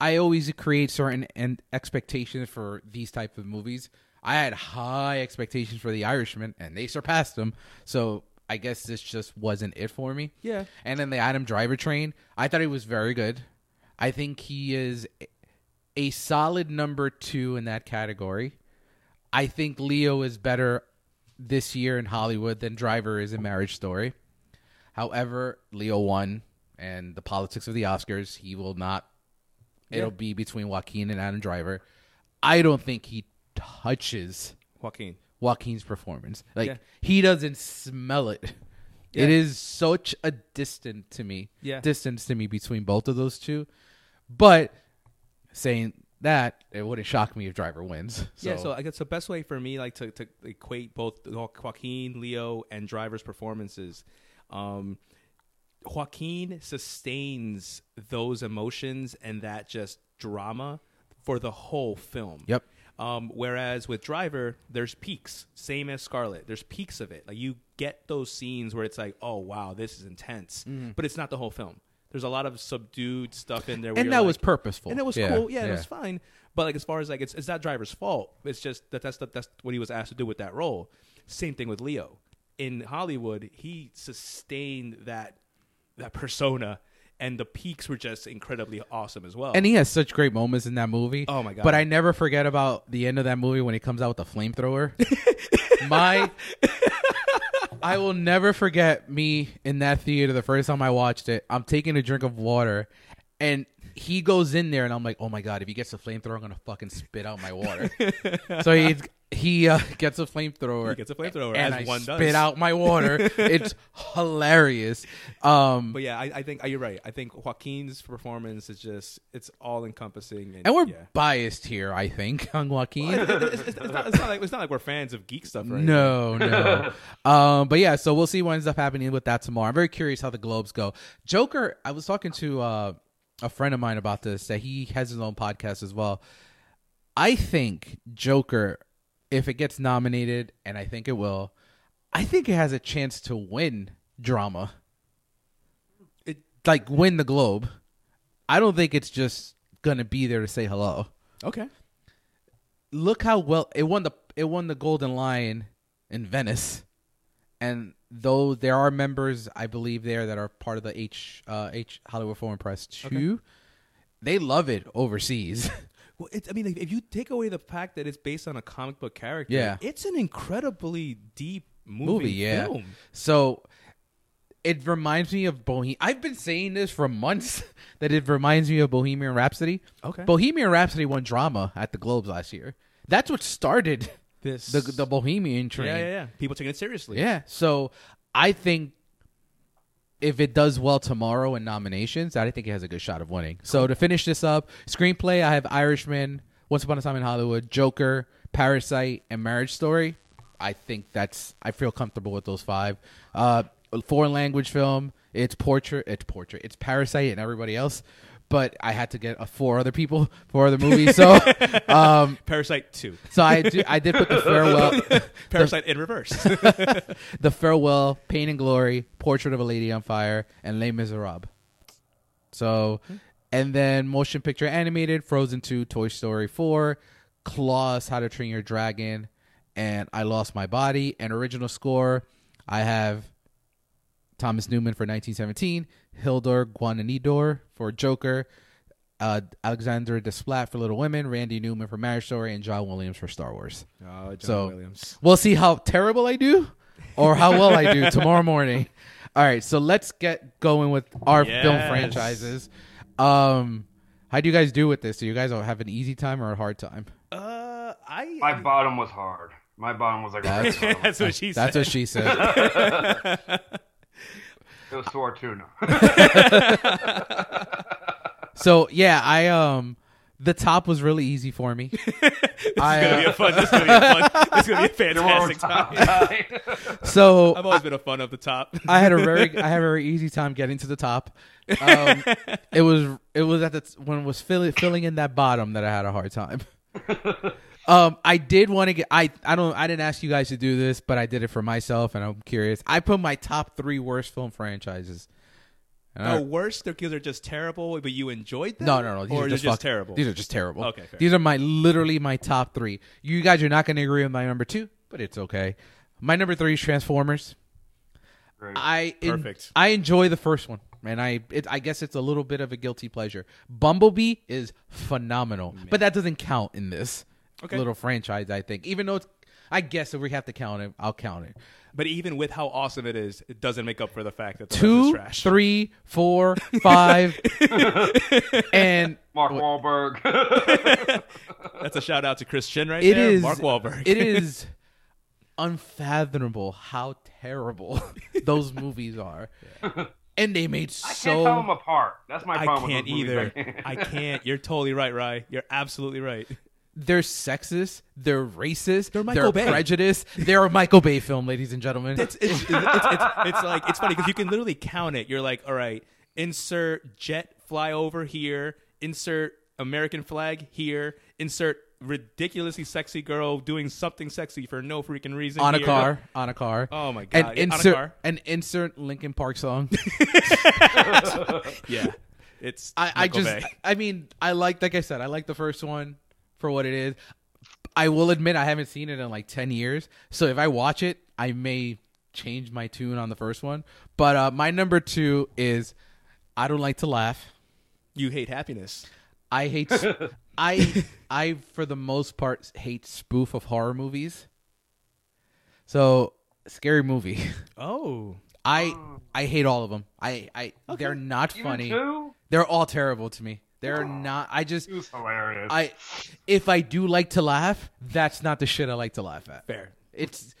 I always create certain and expectations for these type of movies. I had high expectations for The Irishman, and they surpassed them. So I guess this just wasn't it for me. Yeah. And then the Adam Driver train, I thought he was very good. I think he is a solid number two in that category. I think Leo is better this year in Hollywood than Driver is in Marriage Story. However, Leo won, and the politics of the Oscars, he will not. It'll be between Joaquin and Adam Driver. I don't think he touches Joaquin. Joaquin's performance. Like Yeah. he doesn't smell it. Yeah. It is such a distant to me. Yeah. Distance to me between both of those two. But saying that, it wouldn't shock me if Driver wins. Yeah, so I guess the best way for me like to, to equate both Joaquin, Leo, and Driver's performances. Um, Joaquin sustains those emotions and that just drama for the whole film. Yep. Um, whereas with Driver, there's peaks, same as Scarlet. There's peaks of it. Like you get those scenes where it's like, oh wow, this is intense, but it's not the whole film. There's a lot of subdued stuff in there, where and that like- was purposeful. and it was Yeah, cool. Yeah, it was fine. But like as far as like it's it's not driver's fault. It's just that that's the, that's what he was asked to do with that role. Same thing with Leo in Hollywood. He sustained that that persona, and the peaks were just incredibly awesome as well. And he has such great moments in that movie. Oh, my God. But I never forget about the end of that movie when he comes out with the flamethrower. my I will never forget me in that theater the first time I watched it. I'm taking a drink of water and he goes in there and I'm like, "Oh my god, if he gets a flamethrower, I'm going to fucking spit out my water." so he he uh, gets a flamethrower. He gets a flamethrower, and as I one spit does. Spit out my water. it's hilarious. Um but yeah, I, I think you're right. I think Joaquin's performance is just it's all encompassing, and, and we're yeah. biased here, I think, on Joaquin. it's, it's- it's not, it's not like it's not like we're fans of geek stuff, right? No, no. um, but yeah, so we'll see what ends up happening with that tomorrow. I'm very curious how the Globes go. Joker, I was talking to uh, a friend of mine about this that he has his own podcast as well. I think Joker, if it gets nominated, and I think it will, I think it has a chance to win drama. It- like win the Globe. I don't think it's just gonna be there to say hello Okay. look how well it won the it won the Golden Lion in Venice, and though there are members, I believe there that are part of the H uh, H Hollywood Foreign Press too, they love it overseas. Well, it's, I mean, if you take away the fact that it's based on a comic book character, Yeah. it's an incredibly deep movie, Movie, yeah. film. So it reminds me of Bohemian. I've been saying this for months that it reminds me of Bohemian Rhapsody. Okay. Bohemian Rhapsody won drama at the Globes last year. That's what started This, the the Bohemian train. yeah, yeah, yeah. People taking it seriously. Yeah. So I think if it does well tomorrow in nominations, I think it has a good shot of winning. So to finish this up, screenplay, I have Irishman, Once Upon a Time in Hollywood, Joker, Parasite, and Marriage Story. I think that's I feel comfortable with those five. Uh foreign language film, it's portrait it's portrait. It's Parasite and everybody else. But I had to get uh, four other people, for other movies. So um Parasite two. so I do, I did put the farewell Parasite in reverse. The Farewell, Pain and Glory, Portrait of a Lady on Fire, and Les Miserables. So, and then motion picture animated, Frozen 2, Toy Story 4, Klaus, How to Train Your Dragon, and I Lost My Body. And original score, I have Thomas Newman for 1917, Hildur Guananidor for Joker, uh, Alexander Desplat for Little Women, Randy Newman for Marriage Story, and John Williams for Star Wars. oh, John So- Williams. We'll see how terrible I do or how well I do tomorrow morning. All right, so let's get going with our film franchises. Um, how do you guys do with this? Do you guys have an easy time or a hard time? Uh, I. My bottom was hard. My bottom was like That's- rock. That's what she That's said. what she said. It was sore tuna. so yeah, I um, the top was really easy for me. I It's gonna be uh, a fun. This is gonna be a fun. This is gonna be a fantastic time. so I've always been a fun of the top. I had a very I had a very easy time getting to the top. Um, it was it was at the when it was filling filling in that bottom that I had a hard time. Um, I did want to get I I don't I didn't ask you guys to do this, but I did it for myself, and I'm curious. I put my top three worst film franchises. And I- Oh, worse because they're just terrible, but you enjoyed them. no, no, no. These or are they're just, just fuck- terrible. These are just terrible. Okay, fair. These are my literally my top three. You guys are not going to agree with my number two, but it's okay. My number three is Transformers. Great. I en- Perfect. I enjoy the first one, and I it, I guess it's a little bit of a guilty pleasure. Bumblebee is phenomenal, but that doesn't count in this Okay. little franchise. I think, even though it's I guess if we have to count it, I'll count it. But even with how awesome it is, it doesn't make up for the fact that the rest Two, is trash. three, four, five, and Mark Wahlberg. That's a shout out to Chris Chin right It there. is Mark Wahlberg. It is unfathomable how terrible those movies are, and they made I can't so. tell them apart. That's my problem. I can't with those either. movies. I can't. You're totally right, Rye. You're absolutely right. They're sexist. They're racist. They're Michael Bay. prejudiced. They're a Michael Bay film, ladies and gentlemen. It's it's, it's, it's, it's, like it's funny because you can literally count it. You're like, all right, insert jet fly over here, insert American flag here, insert ridiculously sexy girl doing something sexy for no freaking reason on a here. car, on a car. Oh my and god! Yeah, insert an insert Linkin Park song. Yeah, it's I, I just, Bay. I mean, I like, like I said, I like the first one for what it is. I will admit I haven't seen it in like ten years, so if I watch it, I may change my tune on the first one. But uh, my number two is I don't like to laugh. you hate happiness. I hate, I, I for the most part hate spoof of horror movies. So scary movie. Oh, I I hate all of them. I I they're not Even funny. two? They're all terrible to me. They're not. I just It was hilarious. I if I do like to laugh, that's not the shit I like to laugh at. fair. It's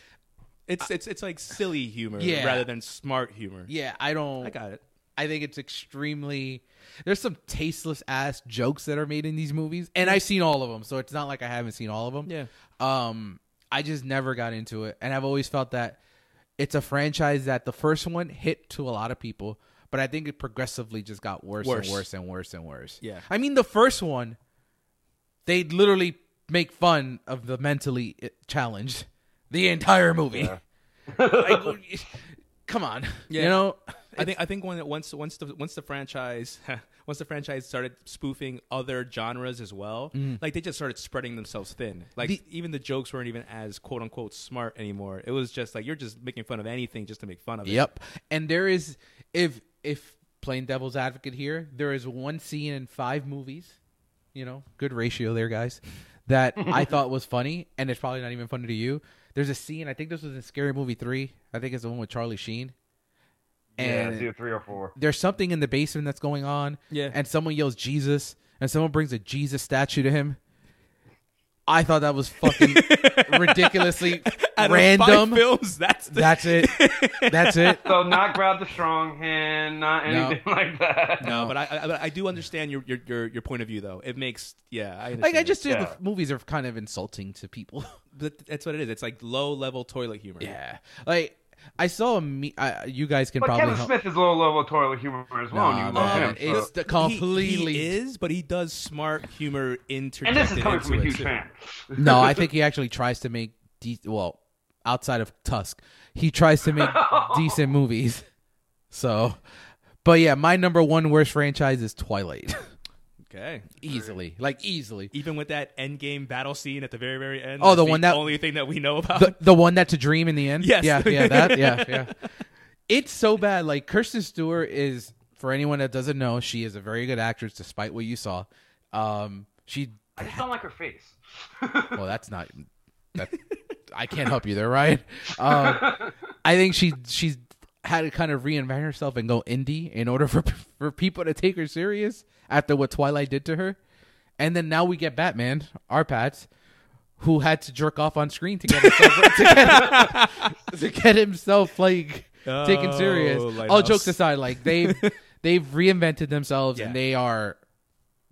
It's it's it's like silly humor Yeah. rather than smart humor. yeah. I don't. I got it. I think it's extremely. There's some tasteless ass jokes that are made in these movies, and I've seen all of them, so it's not like I haven't seen all of them. Yeah. Um, I just never got into it, and I've always felt that it's a franchise that the first one hit to a lot of people, but I think it progressively just got worse, Worse. and worse and worse and worse. Yeah. I mean, the first one, they literally make fun of the mentally uh, challenged the entire movie. Like, come on, Yeah. you know. I think I think when once once the once the franchise once the franchise started spoofing other genres as well, like they just started spreading themselves thin. Like The- even the jokes weren't even as quote unquote smart anymore. It was just like you're just making fun of anything just to make fun of it. Yep. And there is if if playing devil's advocate here, there is one scene in five movies, you know, good ratio there, guys, that I thought was funny, and it's probably not even funny to you. There's a scene, I think this was in Scary Movie three. I think it's the one with Charlie Sheen. yeah, And it's either three or four. there's something in the basement that's going on. Yeah. And someone yells Jesus, and someone brings a Jesus statue to him. I thought that was fucking ridiculously Out of random. five films, that's the, That's it. That's it. So not grab the strong hand, not No. anything like that. no, but I, I but I do understand your, your your your point of view though. It makes yeah, I understand. Like I just Yeah. the movies are kind of insulting to people. But that's what it is. It's like low level toilet humor. yeah, like I saw a me. I, you guys can But probably Kevin help. Smith is a little low level toilet humor as well. and you No, love man, him. it's so- the completely. He, he is, but he does smart humor interjected and this is coming from a huge too. fan. no, I think he actually tries to make de- well outside of Tusk, he tries to make decent movies. So, but yeah, my number one worst franchise is Twilight. Okay. easily, like easily. Even with that end game battle scene at the very very end. Oh, the one that- only thing that we know about. the the one that's a dream in the end. Yes. Yeah, yeah, that, yeah, yeah. It's so bad. Like Kristen Stewart is, for anyone that doesn't know, she is a very good actress, despite what you saw. Um, she, I just don't like her face. well, that's not that. I can't help you there, right? Um, I think she she's had to kind of reinvent herself and go indie in order for for people to take her serious after what Twilight did to her. And then now we get Batman, our Pats, who had to jerk off on screen to get himself to, get, to get himself like taken Oh, serious. All jokes aside, like they've they've reinvented themselves Yeah. and they are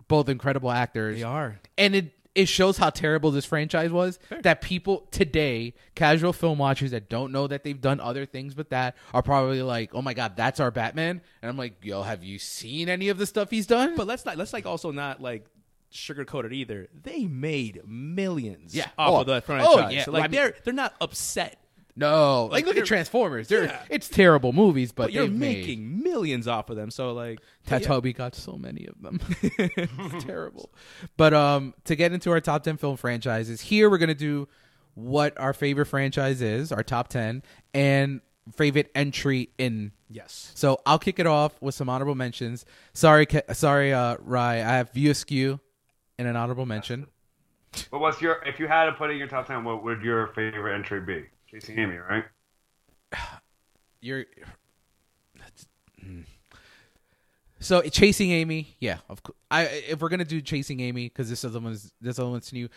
both incredible actors they are. and it it shows how terrible this franchise was that people today casual film watchers that don't know that they've done other things but that are probably like oh my god that's our batman and i'm like yo have you seen any of the stuff he's done But let's not let's like also not like sugarcoat it either. They made millions Yeah. off Oh. of that Oh, franchise. yeah. So, Well, like I mean- they're they're not upset. No like, Like, look at transformers they're Yeah. it's terrible movies but, But you're they've made- making millions off of them. So like Ted yeah. Toby got so many of them. it's terrible. But um, to get into our top ten film franchises, here we're gonna do what our favorite franchise is, our top ten, and favorite entry in. Yes. So I'll kick it off with some honorable mentions. Sorry, Ke- sorry, uh, Rye. I have View Askew in an honorable mention. But what's your if you had to put it in your top ten? What would your favorite entry be? Chasing Amy, right? You're. So chasing Amy, yeah. Of course, I if we're gonna do chasing Amy because this other one's this other one's new.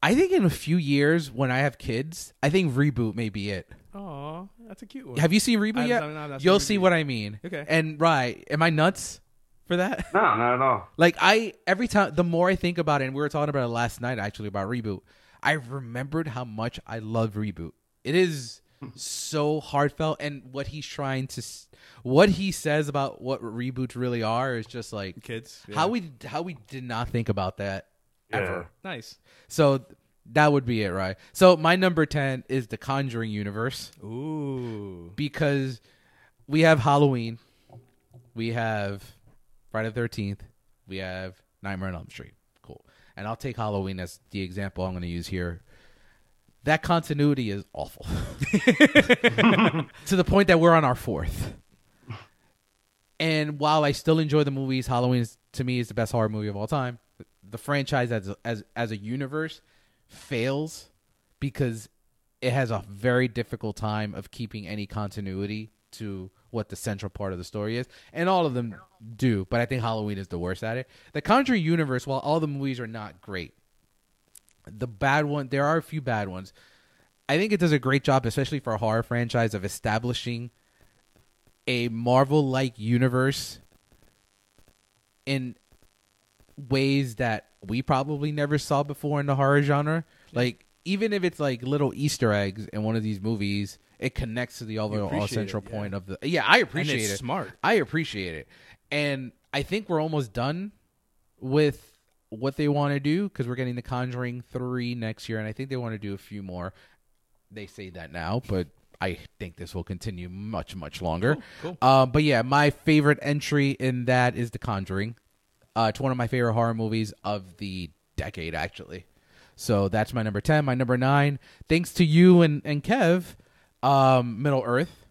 I think in a few years when I have kids, I think reboot may be it. Oh, that's a cute one. Have you seen reboot I've- yet? I've not- I've seen You'll see what I mean. Okay. And right, am I nuts for that? No, not at all. Like I every time the more I think about it, and we were talking about it last night actually about reboot. I remembered how much I love reboot. It is so heartfelt, and what he's trying to, what he says about what reboots really are is just like kids? how we how we did not think about that ever. nice. So that would be it, right? So my number ten is the Conjuring universe Ooh. because we have Halloween, we have Friday the Thirteenth, we have Nightmare on Elm Street. Cool, and I'll take Halloween as the example I'm going to use here. That continuity is awful to the point that we're on our fourth. And while I still enjoy the movies, Halloween is, to me is the best horror movie of all time. The franchise as as as a universe fails because it has a very difficult time of keeping any continuity to what the central part of the story is. And all of them do, but I think Halloween is the worst at it. The Conjuring universe, while all the movies are not great, the bad one there are a few bad ones. I think it does a great job, especially for a horror franchise, of establishing a Marvel like universe in ways that we probably never saw before in the horror genre. Like even if it's like little Easter eggs in one of these movies, it connects to the overall appreciate central it, yeah. point of the. Yeah, I appreciate it's it. smart. I appreciate it, and I think we're almost done with what they want to do because we're getting the Conjuring three next year, and I think they want to do a few more. They say that now, but I think this will continue much much longer. Cool, Uh, but yeah, my favorite entry in that is The Conjuring. Uh, it's one of my favorite horror movies of the decade, actually. So that's my number ten. My number nine, thanks to you and and Kev, um, Middle Earth.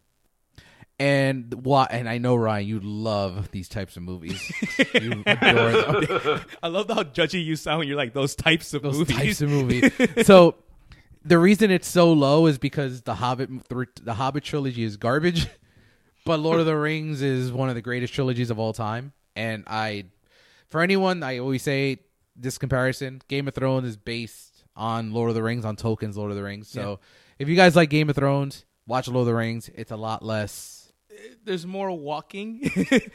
And why? And I know Ryan, you love these types of movies. you adore them. I love how judgy you sound when you're like those types of movies. those movies. types of movie. so the reason it's so low is because the Hobbit the Hobbit trilogy is garbage, but Lord of the Rings is one of the greatest trilogies of all time. And I, for anyone, I always say this comparison: Game of Thrones is based on Lord of the Rings, on Tolkien's Lord of the Rings. So if you guys like Game of Thrones, watch Lord of the Rings. It's a lot less. There's more walking,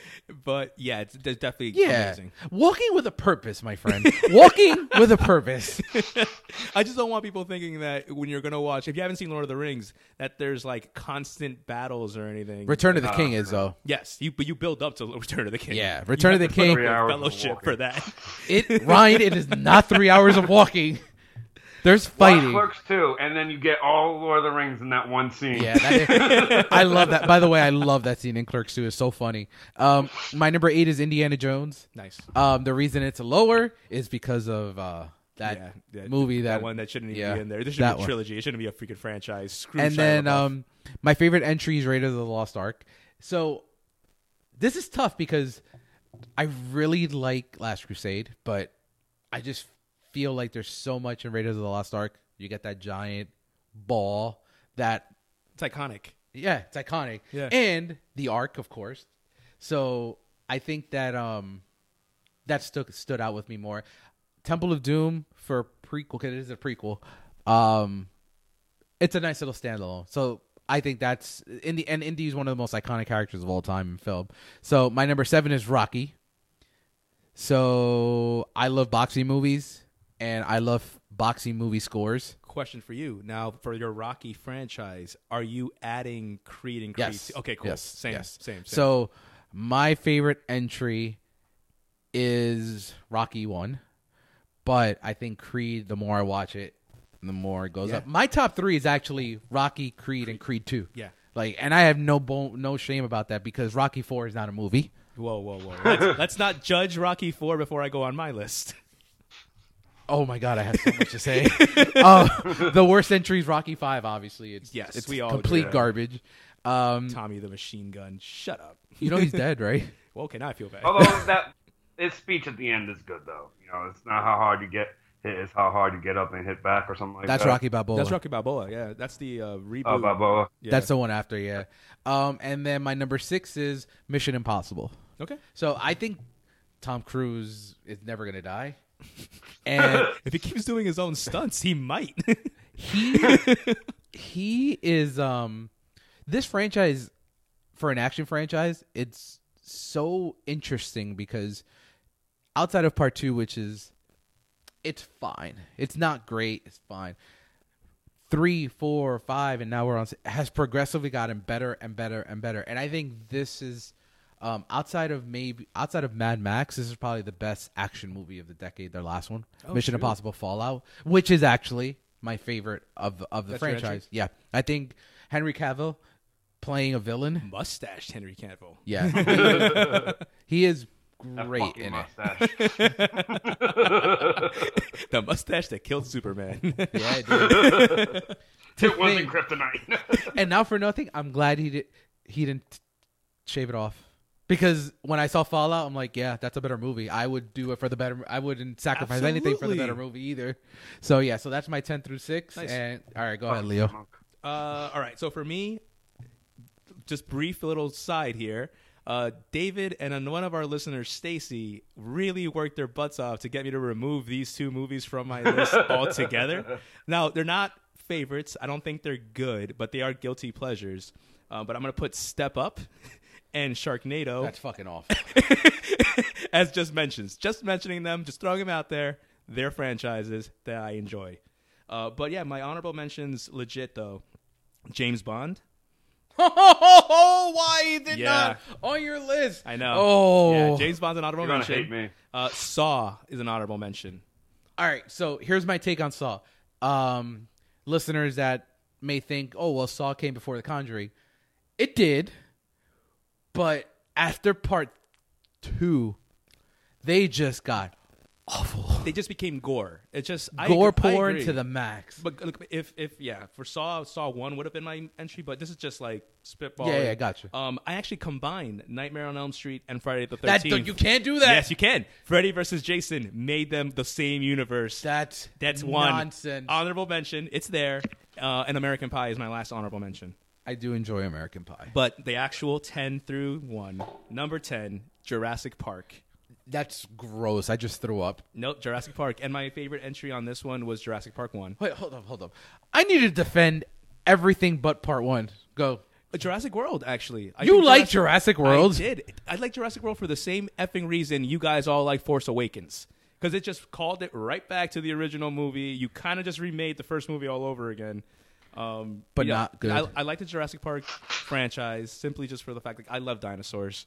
but yeah, it's, it's definitely Yeah, amazing. walking with a purpose, my friend. walking with a purpose. I just don't want people thinking that when you're gonna watch, if you haven't seen Lord of the Rings, that there's like constant battles or anything. Return of the ah, King is though. yes, you but you build up to Return of the King. Yeah, Return have of the King- up Three with hours of fellowship for that. It Ryan, it is not three hours of walking. There's Watch fighting. Clerks too, and then you get all Lord of the Rings in that one scene. Yeah, that is, I love that. By the way, I love that scene in Clerks too. It's so funny. Um, my number eight is Indiana Jones. nice. Um, the reason it's lower is because of uh, that yeah, yeah, movie that, one that shouldn't even yeah, be in there. This should be a one. trilogy. It shouldn't be a freaking franchise. Screw and Shia then LaBeouf. um, my favorite entry is Raiders of the Lost Ark. So this is tough because I really like Last Crusade, but I just feel like there's so much in Raiders of the Lost Ark. You get that giant ball that it's iconic. yeah, it's iconic. Yeah. And the arc, of course. So I think that um that stood stood out with me more. Temple of Doom for prequel because it is a prequel. Um it's a nice little standalone. So I think that's Indy and Indy is one of the most iconic characters of all time in film. So my number seven is Rocky. So I love boxing movies and I love boxing movie scores. Question for you now for your Rocky franchise: Are you adding Creed and Creed? Yes. Okay, cool. Yes. Same, Yes. same, same. So my favorite entry is Rocky one, but I think Creed. The more I watch it, the more it goes Yeah. up. My top three is actually Rocky, Creed, and Creed two. Yeah. like, and I have no bone, no shame about that because Rocky four is not a movie. Whoa, whoa, whoa! Let's, let's not judge Rocky Four before I go on my list. Oh my god, I have so much to say. uh, the worst entry is Rocky Five. Obviously, it's Yes, it's we all complete agree. garbage. Um, Tommy the Machine Gun. Shut up. you know he's dead, right? Well, okay, now I feel bad. Although that his speech at the end is good though. You know, it's not how hard you get hit is how hard you get up and hit back or something like That's that. That's Rocky Balboa. That's Rocky Balboa. Yeah, that's the uh, reboot. Oh, Balboa. Yeah. That's the one after, yeah. Um, and then my number six is Mission Impossible. okay. So I think Tom Cruise is never gonna die, and If he keeps doing his own stunts, he might. he he is um this franchise for an action franchise. It's so interesting because outside of part two, which is it's fine. It's not great. It's fine. Three, four, five, and now we're on. Has progressively gotten better and better and better. And I think this is um, outside of maybe outside of Mad Max. This is probably the best action movie of the decade. Their last one, Oh, Mission shoot. Impossible Fallout, which is actually my favorite of of the That's franchise. Yeah, I think Henry Cavill playing a villain. Mustached Henry Cavill. Yeah, he is great fucking in it. the mustache that killed Superman. Yeah, dude. it wasn't kryptonite. and now for nothing, I'm glad he did. He didn't shave it off because when I saw Fallout, I'm like, yeah, that's a better movie. I would do it for the better. I wouldn't sacrifice anything for the better movie either. So yeah, so that's my ten through six. Nice. And all right, go ahead, Leo. Uh, all right. So for me, just brief little side here. Uh, David and one of our listeners, Stacy, really worked their butts off to get me to remove these two movies from my list altogether. Now they're not favorites. I don't think they're good, but they are guilty pleasures. Uh, but I'm gonna put Step Up and Sharknado That's fucking off. as just mentions. Just mentioning them, just throwing them out there. They're franchises that I enjoy. Uh, but yeah, my honorable mentions legit though. James Bond. oh, why is it Yeah. not on your list? I know. Oh, yeah, James Bond's an honorable You're gonna mention. hate me. Uh, Saw is an honorable mention. All right, so here's my take on Saw. Um, listeners that may think, oh, well, Saw came before The Conjuring. It did, but after part two, they just got awful. They just became gore. It just Gore I porn agree. to the max. But look, if if yeah, for Saw, Saw one would have been my entry, but this is just like spitball. Yeah, yeah, I gotcha. Um, I actually combined Nightmare on Elm Street and Friday the That Thirteenth. you can't do that. Yes, you can. Freddy versus Jason made them the same universe. That's That's one nonsense. honorable mention. It's there. Uh, and American Pie is my last honorable mention. I do enjoy American Pie. But the actual ten through one, number ten, Jurassic Park. That's gross. I just threw up. Nope, Jurassic Park. And my favorite entry on this one was Jurassic Park one. Wait, hold up, hold up. I need to defend everything but part one. Go. Uh, Jurassic World, actually. I You like Jurassic World? I did. I like Jurassic World for the same effing reason you guys all like Force Awakens. Because it just called it right back to the original movie. You kind of just remade the first movie all over again. Um, But not good. I, I like the Jurassic Park franchise simply just for the fact that I love dinosaurs.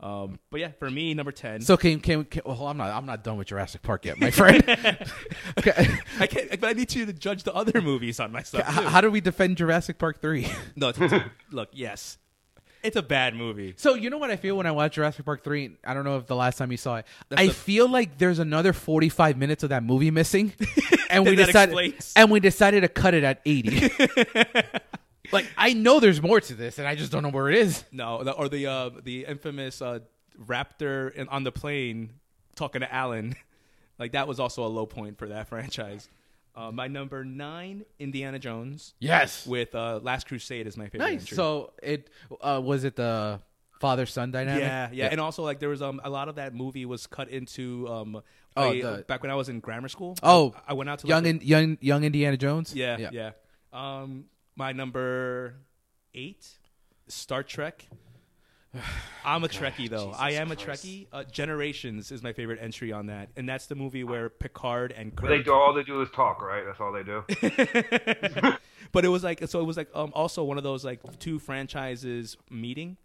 Um, but yeah, for me, number ten. So can can, can well, I'm not I'm not done with Jurassic Park yet, my friend. okay. I can't. But I need you to judge the other movies on my stuff. H- too. How do we defend Jurassic Park three? no, look, yes, it's a bad movie. So you know what I feel when I watch Jurassic Park three. I don't know if the last time you saw it. I the- feel like there's another 45 minutes of that movie missing, and we That decided explains. and we decided to cut it at 80. like I know there's more to this, and I just don't know where it is. No, the, or the uh, the infamous uh, raptor in, on the plane talking to Alan, like that was also a low point for that franchise. Uh, my number nine, Indiana Jones, Yes. with uh, Last Crusade is my favorite. Nice. entry. So it uh, was it the father son dynamic. yeah, yeah, and also like there was um a lot of that movie was cut into um Oh, a- the- back when I was in grammar school. Oh, I, I went out to young like, in, young young Indiana Jones. Yeah, yeah. Um, my number eight, Star Trek. I'm a Trekkie though. Jesus I am a Trekkie. Uh, Generations is my favorite entry on that, and that's the movie where Picard and But they do all they do is talk, right? That's all they do. but it was like so. It was like um, also one of those like two franchises meeting.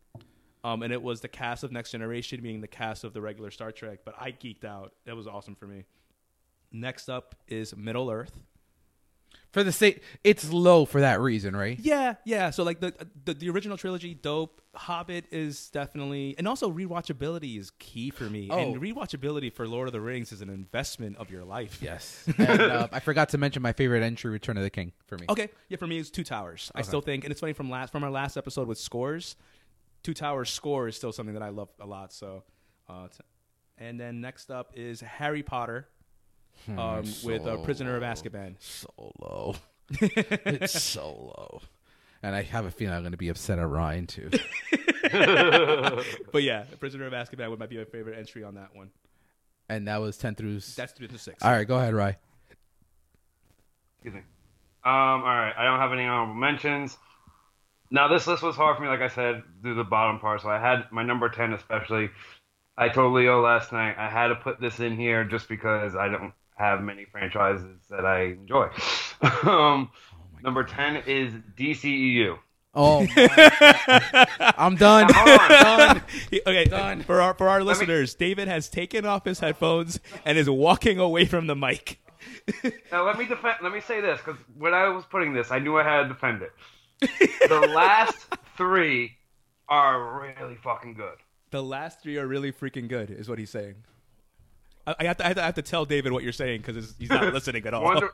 Um, and it was the cast of Next Generation being the cast of the regular Star Trek, but I geeked out. That was awesome for me. Next up is Middle Earth. For the sake, it's low for that reason, right? Yeah, yeah. So like the, the the original trilogy, dope. Hobbit is definitely, and also rewatchability is key for me. Oh. And rewatchability for Lord of the Rings is an investment of your life. Yes. and, uh, I forgot to mention my favorite entry, Return of the King, for me. Okay. Yeah, for me it's Two Towers. I still think, and it's funny from last from our last episode with scores, Two Towers score is still something that I love a lot. So, uh, t- and then next up is Harry Potter. Um, with uh, Prisoner of so- Azkaban. So low. it's so low. And I have a feeling I'm going to be upset at Ryan too. But yeah, Prisoner of Azkaban would might be my favorite entry on that one. and that was ten through. s- That's three to six. All right, go ahead, Ryan. Excuse me. Um, all right, I don't have any honorable mentions. Now this list was hard for me, like I said, do the bottom part. So I had my number ten, especially. I told Leo last night I had to put this in here just because I don't have many franchises that I enjoy. um, number ten is DCEU. Oh, I'm done. Hold on. done. okay, Done. for our for our me- listeners, David has taken off his headphones and is walking away from the mic. Now let me defend. Let me say this because when I was putting this, I knew I had to defend it. the last three are really fucking good. The last three are really freaking good, is what he's saying. I, I, have, to, I have to- I have to tell David what you're saying because he's not listening at all. Wonder,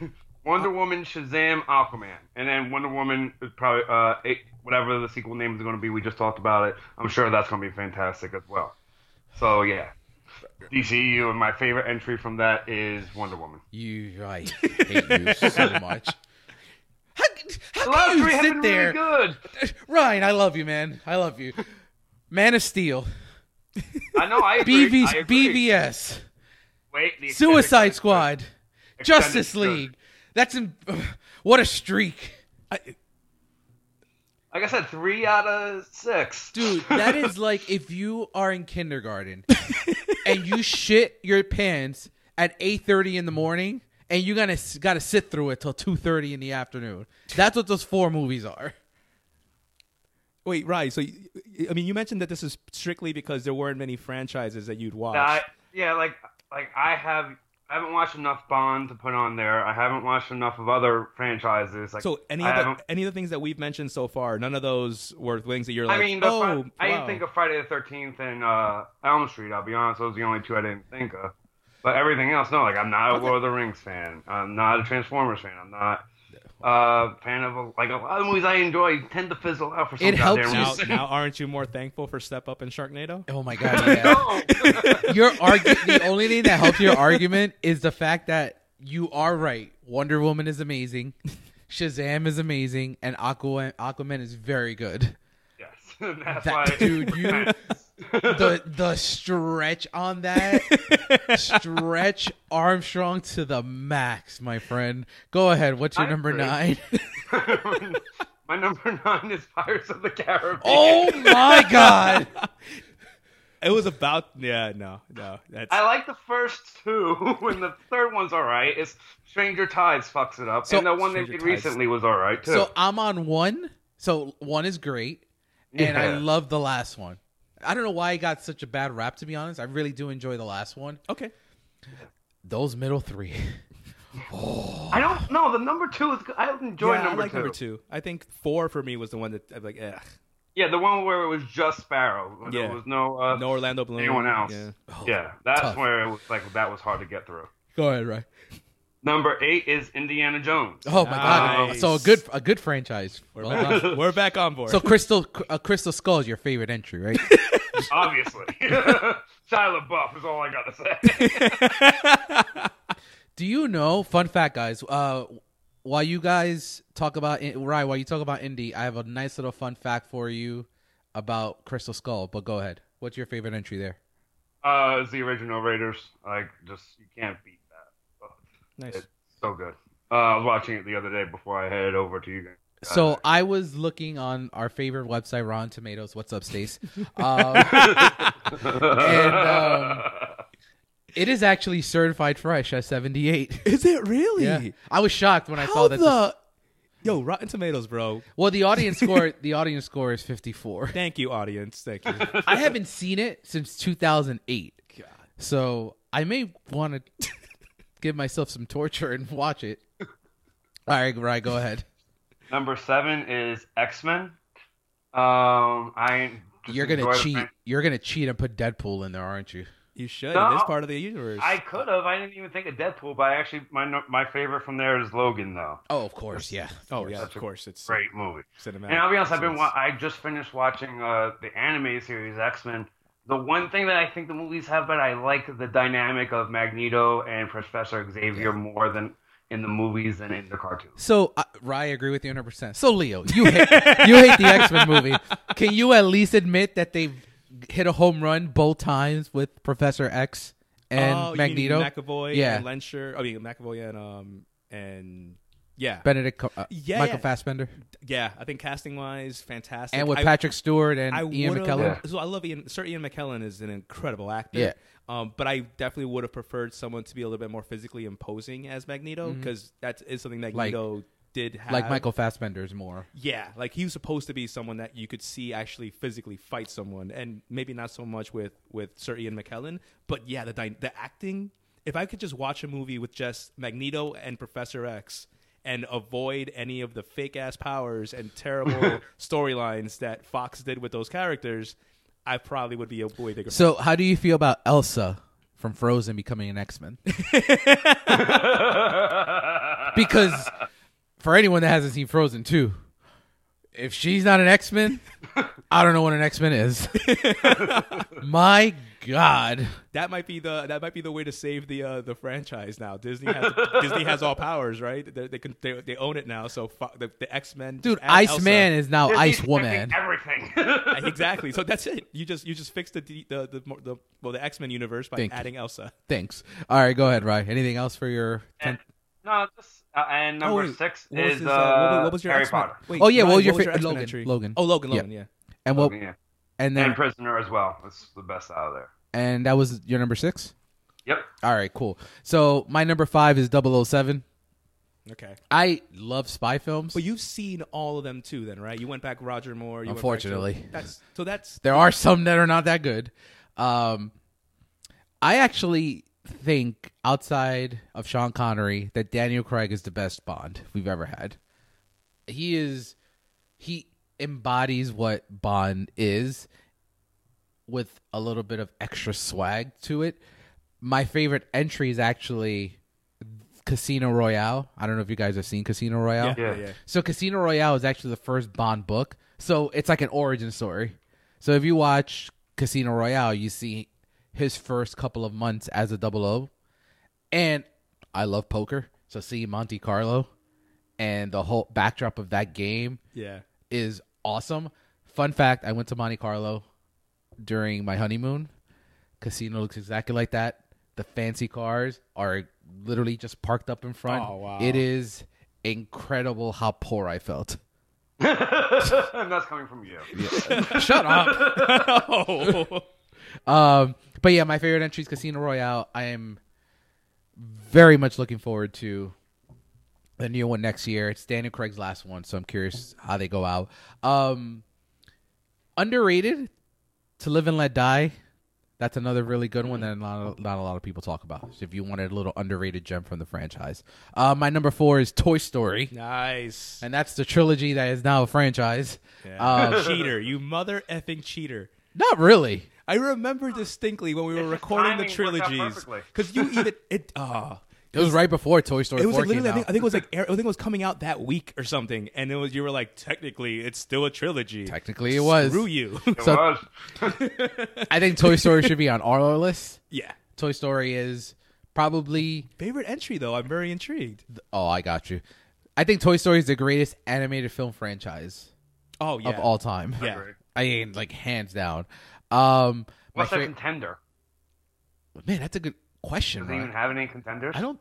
Wonder Woman, Shazam, Aquaman, and then Wonder Woman is probably uh eight, whatever the sequel name is going to be. We just talked about it. I'm sure that's going to be fantastic as well. So yeah, DCU and my favorite entry from that is Wonder Woman. You, I hate you so much. How, The how last can you three have sit been there, really good. Ryan? I love you, man. I love you. Man of Steel, I know. I agree. BV, I agree. BVS, Wait, Suicide Squad, extended Justice cut. League. That's in, what a streak, I, Like I said, three out of six. dude. That is like if you are in kindergarten and you shit your pants at eight thirty in the morning, and you gotta gotta sit through it till two thirty in the afternoon. That's what those four movies are. Wait, right. So, I mean, you mentioned that this is strictly because there weren't many franchises that you'd watch. I, yeah, like like I have I haven't watched enough Bond to put on there. I haven't watched enough of other franchises. Like so, any I of the any of the things that we've mentioned so far, none of those were things that you're like, I mean, oh, Fri- I didn't think of Friday the Thirteenth and uh, Elm Street. I'll be honest; those are the only two I didn't think of. But everything else, no. Like I'm not a Lord of the Rings fan. I'm not a Transformers fan. I'm not uh, fan of like a lot of movies I enjoy tend to fizzle out for some It helps now, now, aren't you more thankful for Step Up and Sharknado? Oh my god! Yeah. Your argu- the only thing that helps your argument is the fact that you are right. Wonder Woman is amazing, Shazam is amazing, and Aquaman, Aquaman is very good. yes, that's That- why. dude, you- The the stretch on that stretch Armstrong to the max, my friend. Go ahead. What's your I number agree. nine? My number nine is Pirates of the Caribbean. oh my god! It was about yeah, no, no. That's I like the first two, when the third one's all right. It's Stranger Tides fucks it up, So- and the one they Stranger did Tides. recently was all right too. So I'm on one. So one is great, and I love the last one. I don't know why it got such a bad rap. To be honest, I really do enjoy the last one. okay. Those middle three. I don't know. The number two is. I enjoy yeah, number I like two. number two. I think four for me was the one that I'm like, eh. Yeah, the one where it was just Sparrow. There Yeah. was no, uh, No Orlando Bloom. anyone else. Yeah. Yeah, that's tough. where it was like that was hard to get through. Go ahead, right? Number eight is Indiana Jones. Oh my god! So a good a good franchise. We're, Well back, we're back on board. So Crystal uh, Crystal Skull is your favorite entry, right? Obviously, Shia LaBeouf is all I gotta say. Do you know? Fun fact, guys. Uh, while you guys talk about right, while you talk about indie, I have a nice little fun fact for you about Crystal Skull. But go ahead. What's your favorite entry there? Uh, it's the original Raiders. Like, just you can't beat that. Nice. It's so good. Uh, I was watching it the other day before I headed over to you guys. So I was looking on our favorite website, Rotten Tomatoes. What's up, Stace? Um, and um, it is actually certified fresh at seventy eight. Is it really? Yeah, I was shocked when I How saw that. the Yo, Rotten Tomatoes, bro. well, the audience score, the audience score is fifty four. Thank you, audience. Thank you. I haven't seen it since two thousand eight, God. so I may want to give myself some torture and watch it. All right, right, go ahead. Number seven is X Men. Um, I You're gonna cheat. You're gonna cheat and put Deadpool in there, aren't you? You should. No. it is part of the universe. I could have. I didn't even think of Deadpool, but I actually my my favorite from there is Logan, though. Oh, of course, yeah. oh yeah, That's of course. It's Great movie. cinematic. And I'll be honest, I've been I just finished watching uh, the anime series X Men the one thing that I think the movies have, but I like the dynamic of Magneto and Professor Xavier more than in the movies than in the cartoons. So, uh, Rye, I agree with you 100. percent So, Leo, you hate, you hate the X Men movie. Can you at least admit that they've hit a home run both times with Professor X and oh, you mean Magneto? McAvoy, Yeah. and Lehnsherr. I mean McAvoy and um and yeah, Benedict, Co- uh, Yeah, Michael yeah. Fassbender, yeah. I think casting wise, fantastic. and with I- Patrick Stewart and I Ian would've- McKellen. So I love Ian. Sir Ian McKellen is an incredible actor. Yeah. Um, but I definitely would have preferred someone to be a little bit more physically imposing as Magneto because that is something that Magneto did have. Mm-hmm. Like Michael Fassbender's more. Yeah, like he was supposed to be someone that you could see actually physically fight someone, and maybe not so much with with Sir Ian McKellen. But yeah, the the acting. If I could just watch a movie with just Magneto and Professor X and avoid any of the fake ass powers and terrible storylines that Fox did with those characters, I probably would be a way bigger. So, how do you feel about Elsa from Frozen becoming an X Men? because for anyone that hasn't seen Frozen 2, if she's not an X Men, I don't know what an X Men is. My God. that might be the that might be the way to save the uh, the franchise now. Disney has Disney has all powers, right? They, they can they, they own it now. So fo- the, the X Men, Dude, Ice Man is now Disney's Ice Woman. Everything. exactly. So that's it. You just you just fix the the the, the, the well the X Men universe by Thank you. adding Elsa. Thanks. All right, go ahead, Ryan. Anything else for your. and, no, just, uh, and number Oh, wait. six What was is uh, uh, what, what was your Harry X-Men? Potter. Wait, Oh, yeah, what Ryan, was your fa- X-Men Logan. entry? Logan. Oh, Logan. Logan. Yeah. And what? yeah. And then. and Prisoner as well. That's the best out of there. And that was your number six? Yep. All right, cool. So, my number five is 007. Okay. I love spy films. But you've seen all of them too, then, right? You went back Roger Moore. You went back to- Unfortunately. that's so that's There are some that are not that good. Um, I actually think outside of Sean Connery that Daniel Craig is the best Bond we've ever had. He is he embodies what Bond is with a little bit of extra swag to it. My favorite entry is actually Casino Royale. I don't know if you guys have seen Casino Royale. yeah, Yeah. So Casino Royale is actually the first Bond book. So it's like an origin story. So if you watch Casino Royale, you see his first couple of months as a double O. And I love poker. So see Monte Carlo and the whole backdrop of that game yeah. Is awesome. Fun fact, I went to Monte Carlo during my honeymoon. Casino looks exactly like that. The fancy cars are literally just parked up in front. Oh, wow. It is incredible how poor I felt. and that's coming from you. Shut up. Um, but yeah, my favorite entry is Casino Royale. I am very much looking forward to the new one next year. It's Daniel Craig's last one, so I'm curious how they go out. Um, underrated to live and let die. That's another really good one that not, not a lot of people talk about. So if you wanted a little underrated gem from the franchise, uh, my number four is Toy Story, Nice. and that's the trilogy that is now a franchise. Yeah. Uh, cheater, you mother effing cheater. not really. I remember distinctly when we were It's just recording the timing worked out trilogies perfectly. because you even it. ah. It was right before Toy Story it was 4 like literally, I think, out. I think it was like air- I think it was coming out that week or something, and it was you were like technically it's still a trilogy. Technically, it was. Screw you. It So- was. I think Toy Story should be on our list. yeah. Toy Story is probably. Favorite entry though, I'm very intrigued. Oh, I got you. I think Toy Story is the greatest animated film franchise Oh yeah. of all time. Yeah. I mean, like hands down. Um, my What's a fa- contender? man, that's a good question. Does it even have any contenders? I don't.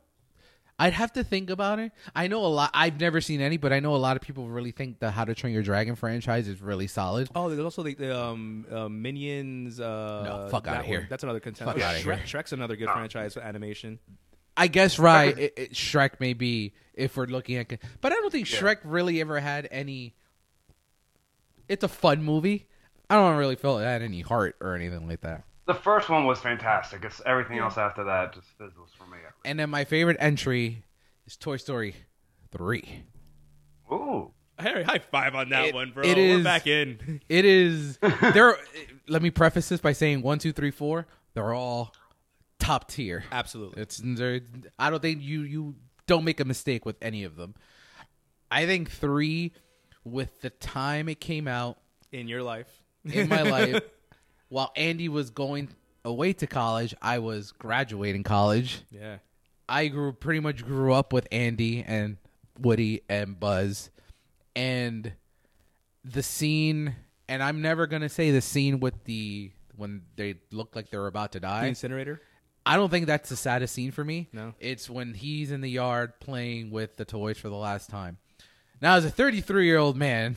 I'd have to think about it. I know a lot. I've never seen any, but I know a lot of people really think the How to Train Your Dragon franchise is really solid. Oh, there's also the, the um, uh, Minions. Uh, No, fuck that outta here. That's another contender. Fuck Oh, outta Shrek, here. Shrek's another good franchise for animation. I guess right. It, it, Shrek may be if we're looking at, but I don't think Shrek really ever had any. It's a fun movie. I don't really feel it had any heart or anything like that. The first one was fantastic. It's everything else after that just fizzles for me. And then my favorite entry is Toy Story three. Ooh. Harry, high five on that It- one, bro. it We're is- back in. It is there. let me preface this by saying one, two, three, four. They're all top tier. Absolutely. It's they're- I don't think you you don't make a mistake with any of them. I think three, with the time it came out In your life. in my life, while Andy was going away to college, I was graduating college. Yeah. I grew pretty much grew up with Andy and Woody and Buzz, and the scene. And I'm never gonna say the scene with the when they look like they're about to The die. incinerator. I don't think that's the saddest scene for me. No. It's when he's in the yard playing with the toys for the last time. Now, as a 33 year old man,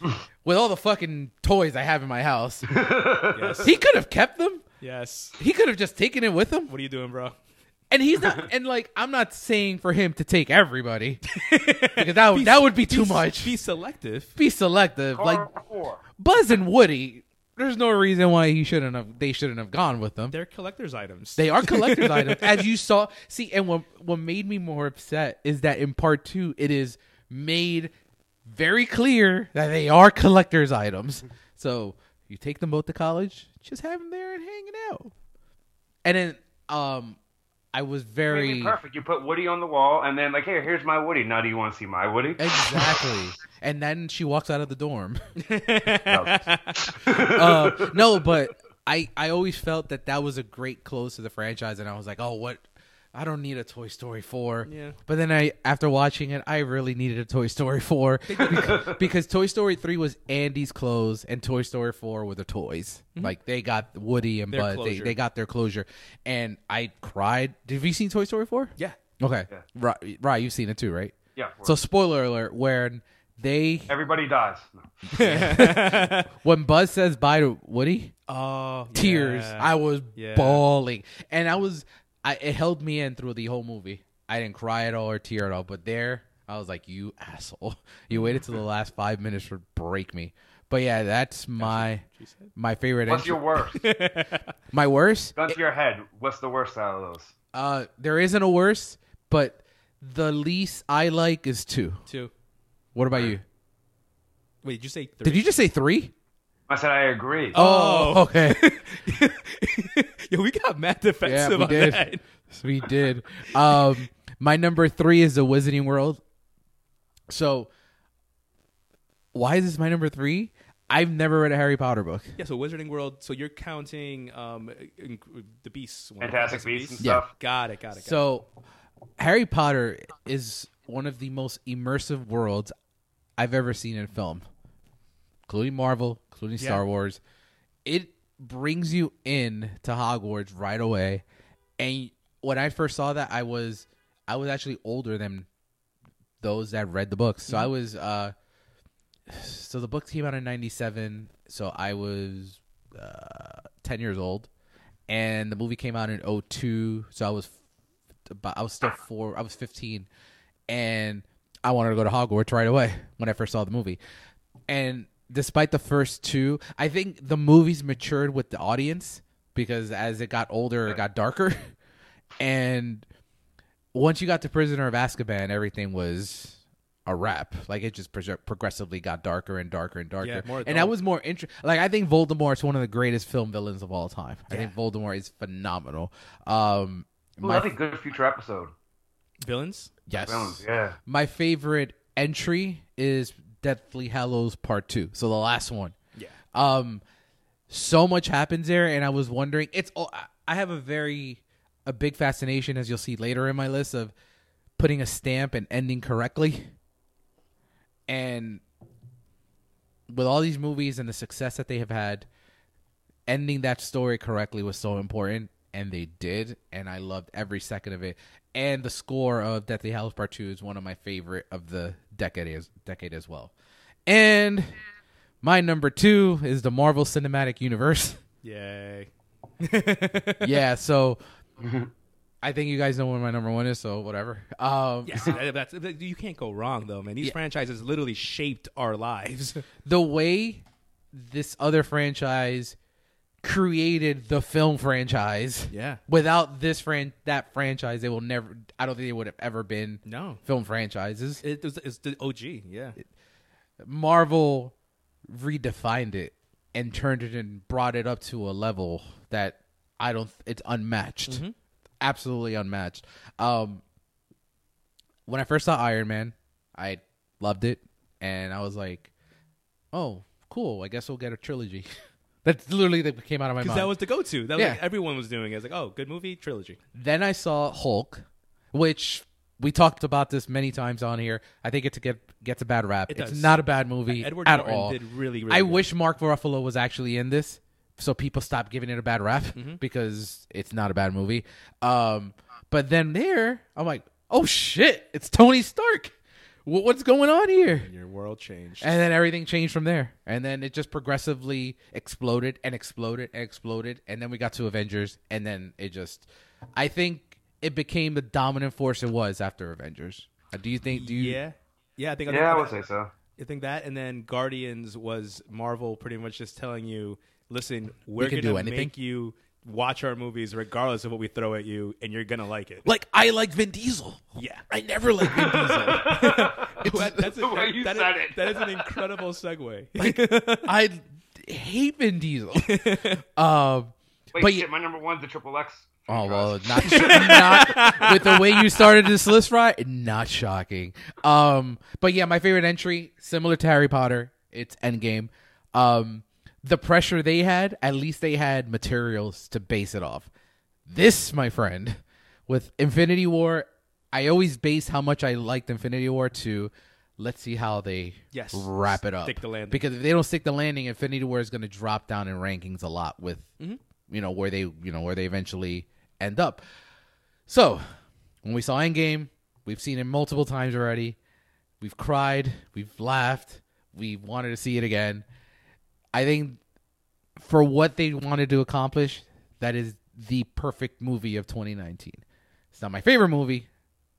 with all the fucking toys I have in my house, Yes. he could have kept them. yes. He could have just taken it with him. What are you doing, bro? And he's not, and like, I'm not saying for him to take everybody because that, would that would be too Be- much. Be selective. Be selective. Like, four. Buzz and Woody, there's no reason why he shouldn't have, they shouldn't have gone with them. They're collector's items. They are collector's items, as you saw. See, and what what made me more upset is that in part two, it is made very clear that they are collector's items. So you take them both to college, just have them there and hanging out. And then, um, I was Maybe very perfect. You put Woody on the wall, and then like, here, here's my Woody. Now, do you want to see my Woody? exactly. and then she walks out of the dorm. Uh, no, but I I always felt that that was a great close to the franchise, and I was like, oh, what? I don't need a Toy Story four. Yeah. But then I, after watching it, I really needed a Toy Story four because, because Toy Story three was Andy's clothes, and Toy Story four were the toys. Mm-hmm. Like they got Woody and Their Buzz. They, they got their closure, and I cried. Have you seen Toy Story four? yeah. Okay. Yeah. Right, right. You've seen it too, right? yeah. So spoiler alert: when they everybody dies. No. when Buzz says bye to Woody, Oh, tears. yeah. I was Yeah. bawling, and I was. I it held me in through the whole movie. I didn't cry at all or tear at all, but there I was like, "You asshole! You waited till the last five minutes to break me." But yeah, that's my She my favorite. What's entry- your worst? my worst? Gun to your head. What's the worst out of those? Uh, there isn't a worst, but the least I like is two. Two. What about you? Wait, did you say three? Did you just say three? I said I agree. Oh, okay. Yo, we got mad defensive yeah, we on did. that. We did. Um, my number three is the Wizarding World. So, why is this my number three? I've never read a Harry Potter book. Yeah, so Wizarding World. So you're counting um in- the Beasts. one, Fantastic Beasts and Yeah. stuff. Got it. Got it. Got it. So, Harry Potter is one of the most immersive worlds I've ever seen in film, including Marvel, including Yeah. Star Wars. It brings you in to Hogwarts right away. And when I first saw that, I was I was actually older than those that read the books. So I was uh so the book came out in 97, so I was uh 10 years old. And the movie came out in 02, so I was but I was still four. I was fifteen, and I wanted to go to Hogwarts right away when I first saw the movie. And despite the first two, I think the movies matured with the audience because as it got older, it got darker. And once you got to Prisoner of Azkaban, everything was a wrap. Like it just pro- progressively got darker and darker and darker. Yeah, more and that was more interesting. Like I think Voldemort's one of the greatest film villains of all time. I think Voldemort is phenomenal. Um, Ooh, my that'd be a good future episode. Villains. yes, Villains, yeah. my favorite entry is Deathly Hallows Part Two. So the last one. Yeah. Um, so much happens there, and I was wondering. It's all I- I have a very a big fascination, as you'll see later in my list, of putting a stamp and ending correctly. And with all these movies and the success that they have had, ending that story correctly was so important, and they did, and I loved every second of it. And the score of Deathly Hallows Part Two is one of my favorite of the decade as decade as well. And my number two is the Marvel Cinematic Universe. Yay. yeah, so I think you guys know what my number one is, so whatever. Um, Yes, that's you can't go wrong though, man. These Yeah. franchises literally shaped our lives. the way this other franchise created the film franchise. Yeah. Without this fran that franchise, they will never. I don't think they would have ever been No, film franchises. it was it's the OG. Yeah, Marvel redefined it and turned it and brought it up to a level that I don't. It's unmatched, absolutely unmatched. Um, when I first saw Iron Man, I loved it, and I was like, "Oh, cool! I guess we'll get a trilogy." That's literally that came out of my because mind. that was the go-to. That was Yeah. like everyone was doing. it. It's like, oh, good movie, trilogy. then I saw Hulk, which we talked about this many times on here. I think it to get gets a bad rap. It it's does. not a bad movie Edward at Norton all. did really, really. I good. wish Mark Ruffalo was actually in this, so people stop giving it a bad rap Mm-hmm. because it's not a bad movie. Um, but then there, I'm like, oh shit, it's Tony Stark. Wh- What's going on here? your world changed. And then everything changed from there. And then it just progressively exploded and exploded and exploded. And then we got to Avengers. And then it just, I think it became the dominant force it was after Avengers. Uh, Do you think? Do you? yeah, yeah. I think. Yeah, I think, would say so. I think that, and then Guardians was Marvel pretty much just telling you, listen, we're can gonna make you watch our movies regardless of what we throw at you, and you're gonna like it. Like I like Vin Diesel. Yeah. I never liked Vin Diesel. That- that's a- the way you that is- said it. that is an incredible segue. I hate Vin Diesel. um, Wait, But shit, my number one's the Triple X. Oh well, not not with the way you started this list, right? Not shocking. Um, but yeah, my favorite entry, similar to Harry Potter, it's Endgame. Um, the pressure they had, at least they had materials to base it off. This, my friend, with Infinity War, I always base how much I liked Infinity War to let's see how they Yes. wrap it up. Stick the landing. Because if they don't stick the landing, Infinity War is going to drop down in rankings a lot with mm-hmm. you know where they you know where they eventually end up. So when we saw Endgame, we've seen it multiple times already. We've cried, we've laughed, we wanted to see it again. I think for what they wanted to accomplish, that is the perfect movie of 2019. It's not my favorite movie,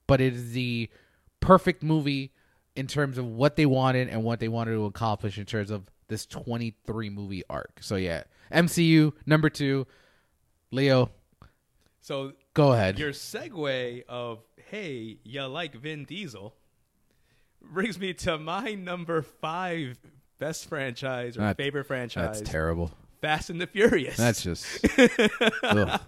but it is the perfect movie in terms of what they wanted and what they wanted to accomplish in terms of this 23 movie arc. So yeah, MCU number 2. Leo, so go ahead. your segue of hey, you like Vin Diesel brings me to my number five best franchise or That- favorite franchise, That's terrible. Fast and the Furious. That's just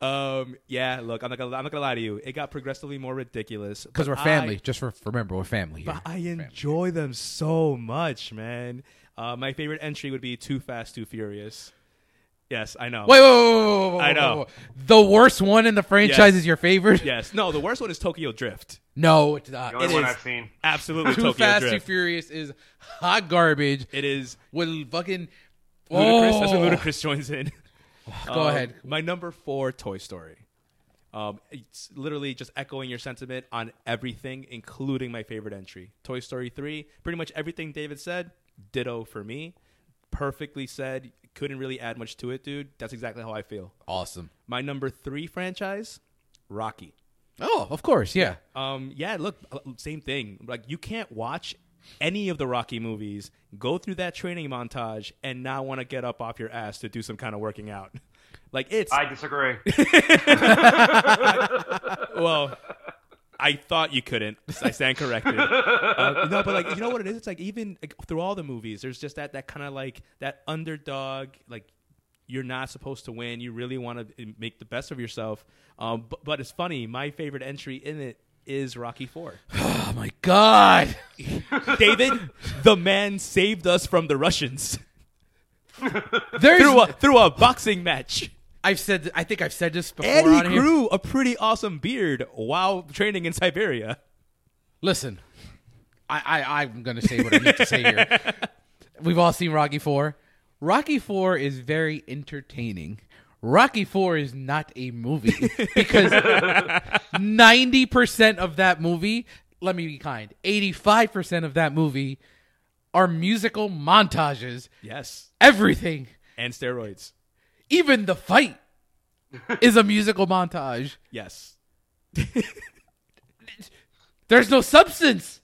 um yeah. Look, I'm not gonna I'm not gonna lie to you. It got progressively more ridiculous because we're family. I- Just for, remember, we're family here. But I enjoy them so much, man. Uh, my favorite entry would be Too Fast, Too Furious. Yes, I know. Wait, wait, wait, wait, wait, wait, I know. The worst one in the franchise Yes. is your favorite? Yes. No, the worst one is Tokyo Drift. No, it's not. The only It one is. I've seen. Absolutely Too Tokyo Fast, Too Furious is hot garbage It is with fucking. ludicrous. That's when Oh. Ludacris joins in. Go Um, ahead. My number four, Toy Story. Um, it's literally just echoing your sentiment on everything, including my favorite entry, Toy Story three. Pretty much everything David said, ditto for me. Perfectly said. Couldn't really add much to it, dude. That's exactly how I feel. Awesome. My number three franchise, Rocky. Oh, of course, yeah. Um, yeah, look, uh, same thing. Like you can't watch any of the Rocky movies, go through that training montage, and not want to get up off your ass to do some kind of working out. Like it's I disagree. well, I thought you couldn't. I stand corrected. Uh, no, but like you know what it is? It's like even like, through all the movies, there's just that that kind of like that underdog. Like you're not supposed to win. You really want to make the best of yourself. Um, but, but it's funny. My favorite entry in it is Rocky Four. Oh my god. David, the man saved us from the Russians through a through a boxing match. I've said I think I've said this before And he on here. grew a pretty awesome beard while training in Siberia. Listen, I, I I'm gonna say what I need to say here. We've all seen Rocky Four. Rocky Four is very entertaining. Rocky Four is not a movie because ninety percent of that movie, let me be kind, eighty five percent of that movie are musical montages. Yes. Everything, And steroids. even the fight, is a musical montage. Yes. There's no substance.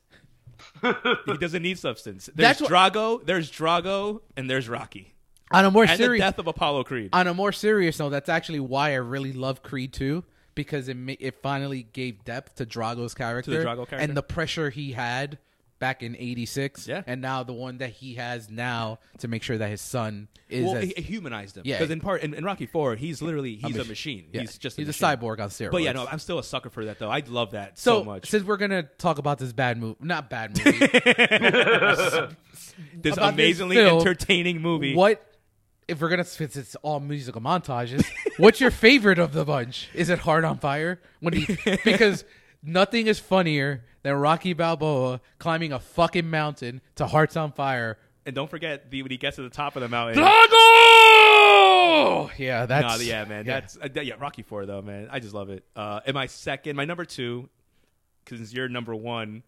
He doesn't need substance. That's There's what- Drago, there's Drago, and there's Rocky. On a more And the serious death of Apollo Creed. on a more serious note, that's actually why I really love Creed 2 because it ma- it finally gave depth to Drago's character, Drago character? and the pressure he had back in 86 Yeah. and now the one that he has now to make sure that his son is well, as, it, humanized him. Yeah. Because in part, in, in Rocky Four, he's literally he's a mach- machine. yeah, He's just he's a, a, cyborg on steroids. But yeah, no, I'm still a sucker for that though. I love that so, so, much. since we're gonna talk about this bad movie, not bad movie, This about this amazingly film, entertaining movie. what if we're gonna since it's all musical montages, what's your favorite of the bunch? Is it Heart on Fire? When he because nothing is funnier than Rocky Balboa climbing a fucking mountain to Hearts on Fire. And don't forget the, when he gets to the top of the mountain. Drago! Yeah, that's no, yeah, man. That's uh, yeah, Rocky Four though, man. I just love it. Uh, and my second, my number two, because your number one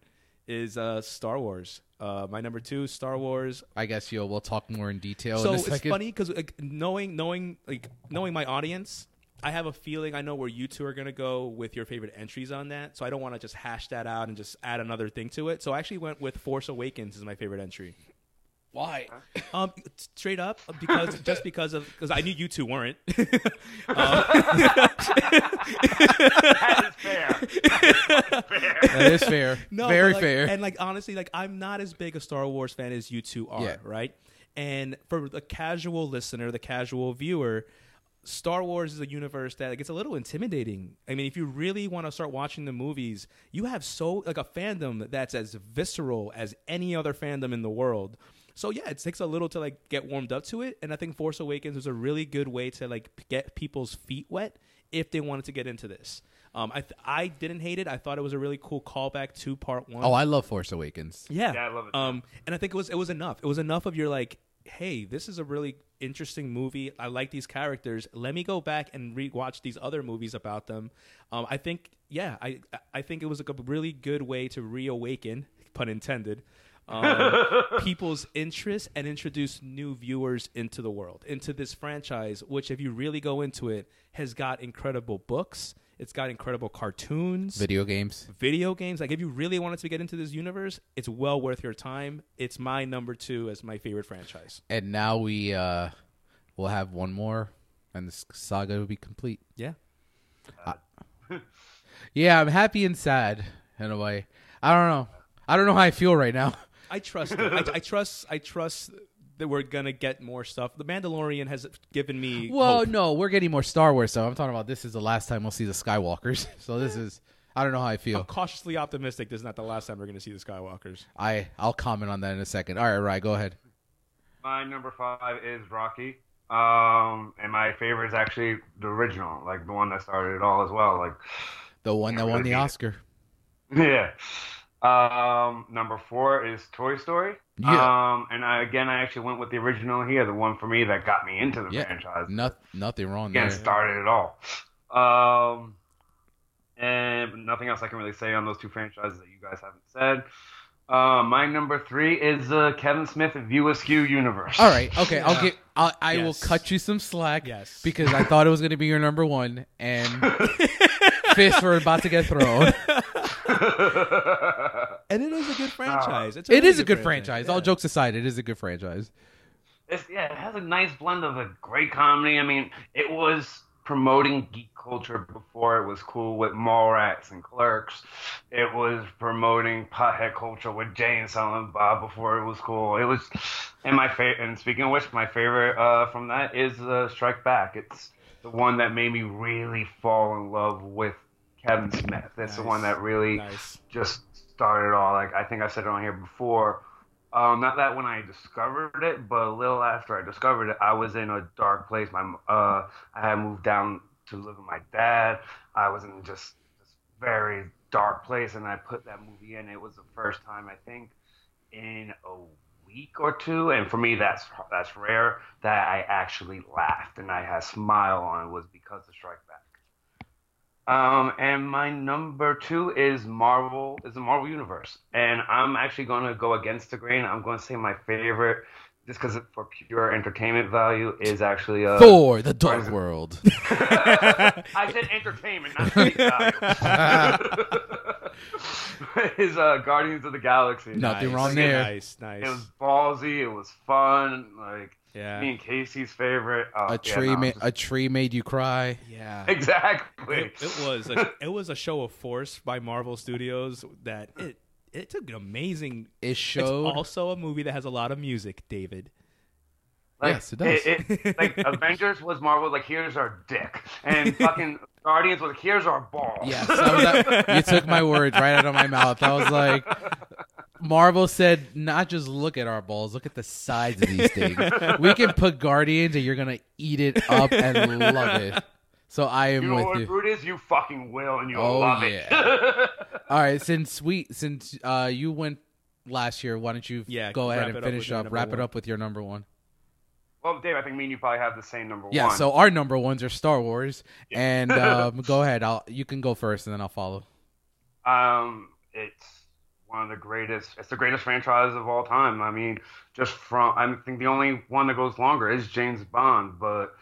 is uh, Star Wars. Uh, my number two, Star Wars. I guess yo, we'll talk more in detail. So in a it's second. funny because like, knowing knowing like knowing my audience, I have a feeling I know where you two are gonna go with your favorite entries on that. So I don't want to just hash that out and just add another thing to it. So I actually went with Force Awakens as my favorite entry. Why? Um, straight up because just because of because I knew you two weren't. That is fair. That is fair. That is fair. No, Very like, fair. And like honestly, like I'm not as big a Star Wars fan as you two are, Yeah. right? And for the casual listener, the casual viewer, Star Wars is a universe that like, it's a little intimidating. I mean, if you really want to start watching the movies, you have so like a fandom that's as visceral as any other fandom in the world. So yeah, it takes a little to like get warmed up to it, and I think Force Awakens was a really good way to like get people's feet wet if they wanted to get into this. Um, I th- I didn't hate it. I thought it was a really cool callback to part one. oh, I love Force Awakens. Yeah, Yeah, I love it. Um, and I think it was it was enough. It was enough of your like, hey, this is a really interesting movie. I like these characters. Let me go back and rewatch these other movies about them. Um, I think, yeah, I I think it was a really good way to reawaken, pun intended. Um, people's interest and introduce new viewers into the world, into this franchise, which, if you really go into it, has got incredible books. It's got incredible cartoons Video games. video games. Like if you really wanted to get into this universe, it's well worth your time. It's my number two as my favorite franchise. And now we uh will have one more and this saga will be complete. Yeah. Yeah, I'm happy and sad in a way. I don't know. I don't know how I feel right now. I trust. I, I trust I trust that we're gonna get more stuff. The Mandalorian has given me Well, hope. no, we're getting more Star Wars so I'm talking about this is the last time we'll see the Skywalkers. So this is I don't know how I I'm feel. cautiously optimistic this is not the last time we're gonna see the Skywalkers. I I'll comment on that in a second. All right, right, go ahead. My number five is Rocky. Um, and my favorite is actually the original, like the one that started it all as well. Like, The one that won the Really? Oscar. yeah. Um, number four is Toy Story. Yeah. Um, and I, again, I actually went with the original here, the one for me that got me into the Yeah. franchise. No, nothing wrong Again, there. started it all. Um, and nothing else I can really say on those two franchises that you guys haven't said. Uh, my number three is uh, Kevin Smith View Askew Universe. All right, okay, I'll Yeah. get. I'll, I will cut you some slack. Yes. because I thought it was going to be your number one, and fists were about to get thrown. And it is a good franchise. It's It really is a good franchise. All Yeah. jokes aside, it is a good franchise. It's, yeah, it has a nice blend of a great comedy. I mean, it was promoting geek culture before it was cool with Mallrats and Clerks. It was promoting pothead culture with Jay and Silent Bob before it was cool. It was, and my favorite. And speaking of which, my favorite uh, from that is uh, Strike Back. It's the one that made me really fall in love with Kevin Smith. It's the one that really Nice. just started all like I think I said it on here before. Um, not that when I discovered it, but a little after I discovered it, I was in a dark place. My uh, I had moved down to live with my dad. I was in just this very dark place, and I put that movie in. It was the first time I think in a week or two, and for me that's that's rare that I actually laughed and I had a smile on was because of Strike Back. Um, and my number two is Marvel, is the Marvel Universe. And I'm actually going to go against the grain. I'm going to say my favorite, just because for pure entertainment value, is actually uh, Thor: The Dark Guardians- World. I said entertainment, not face value. is uh, Guardians of the Galaxy. Nothing Nice. wrong there. Nice, nice. It was ballsy. It was fun. Like yeah. me and Casey's favorite. Oh, A yeah, tree, no, ma- just- a tree made you cry. yeah. exactly. it, it was a, it was a show of force by Marvel Studios that it it took an amazing. It It's also a movie that has a lot of music, David. Like, Yes, it does. it- like Avengers was Marvel, like here's our dick, and fucking Guardians was like here's our balls. Yes, that was that- you took my words right out of my mouth. I was like, Marvel said, not just look at our balls, look at the sides of these things. we can put Guardians, and you're gonna eat it up and love it. So I am You know with what, you. Brutus? You fucking will, and you'll Oh, love yeah. it. All right, since we since uh, you went last year, why don't you Yeah, go ahead and it up finish up, number wrap it up with your number one. well, Dave, I think me and you probably have the same number Yeah, one. Yeah, so our number ones are Star Wars, and um, go ahead. I'll you can go first, and then I'll follow. Um, it's one of the greatest. It's the greatest franchise of all time. I mean, just from I think the only one that goes longer is James Bond, but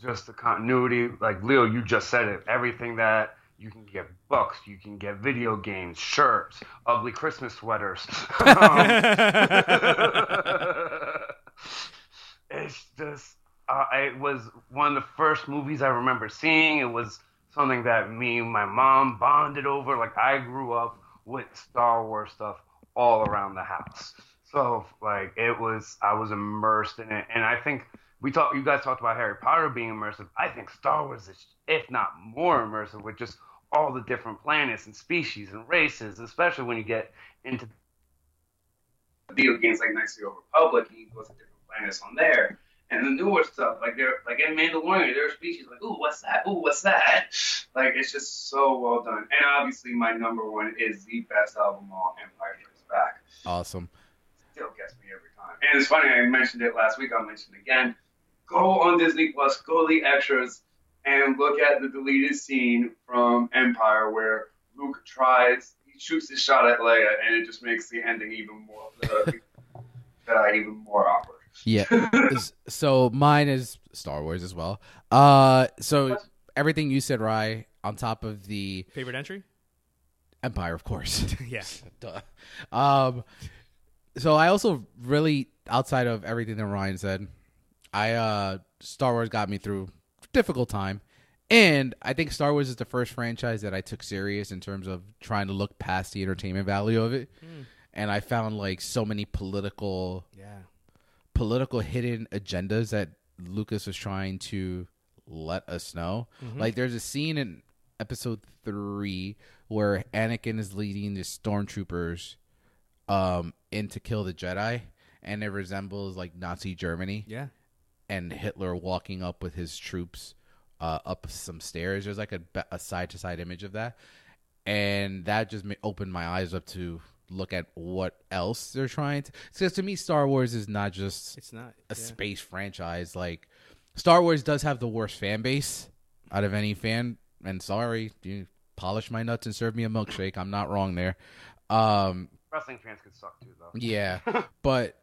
just the continuity. Like Leo, you just said it. Everything that you can get books, you can get video games, shirts, ugly Christmas sweaters. it's just uh, it was one of the first movies I remember seeing. It was something that me and my mom bonded over. Like I grew up with Star Wars stuff all around the house. So like it was I was immersed in it and I think we talked you guys talked about Harry Potter being immersive. I think Star Wars is if not more immersive with just all the different planets and species and races, especially when you get into video games like Knights of the Old Republic and you go to different planets on there. And the newer stuff, like they're like in Mandalorian, there are species like, ooh, what's that? Ooh, what's that? Like it's just so well done. And obviously my number one is the best album of all, Empire Strikes Back. Awesome. Still gets me every time. And it's funny, I mentioned it last week, I'll mention it again. Go on Disney Plus, go to the extras, and look at the deleted scene from Empire where Luke tries, he shoots his shot at Leia, and it just makes the ending even more, uh, even more awkward. Yeah. So mine is Star Wars as well. Uh, so everything you said, Rye, on top of the Favorite entry? Empire, of course. Yeah. Um, so I also really, outside of everything that Ryan said, I uh, Star Wars got me through a difficult time, and I think Star Wars is the first franchise that I took serious in terms of trying to look past the entertainment value of it, and I found like so many political Yeah. Political hidden agendas that Lucas was trying to let us know. Like there's a scene in episode 3 where Anakin is leading the stormtroopers um in to kill the Jedi and it resembles like Nazi Germany Yeah. and Hitler walking up with his troops uh, up some stairs. There's like a a side to side image of that, and that just opened my eyes up to look at what else they're trying to. Because to me, Star Wars is not just It's not. a yeah. space franchise. Like Star Wars does have the worst fan base out of any fan. And sorry, you polish my nuts and serve me a milkshake. I'm not wrong there. Um, Wrestling fans could suck too, though. yeah, but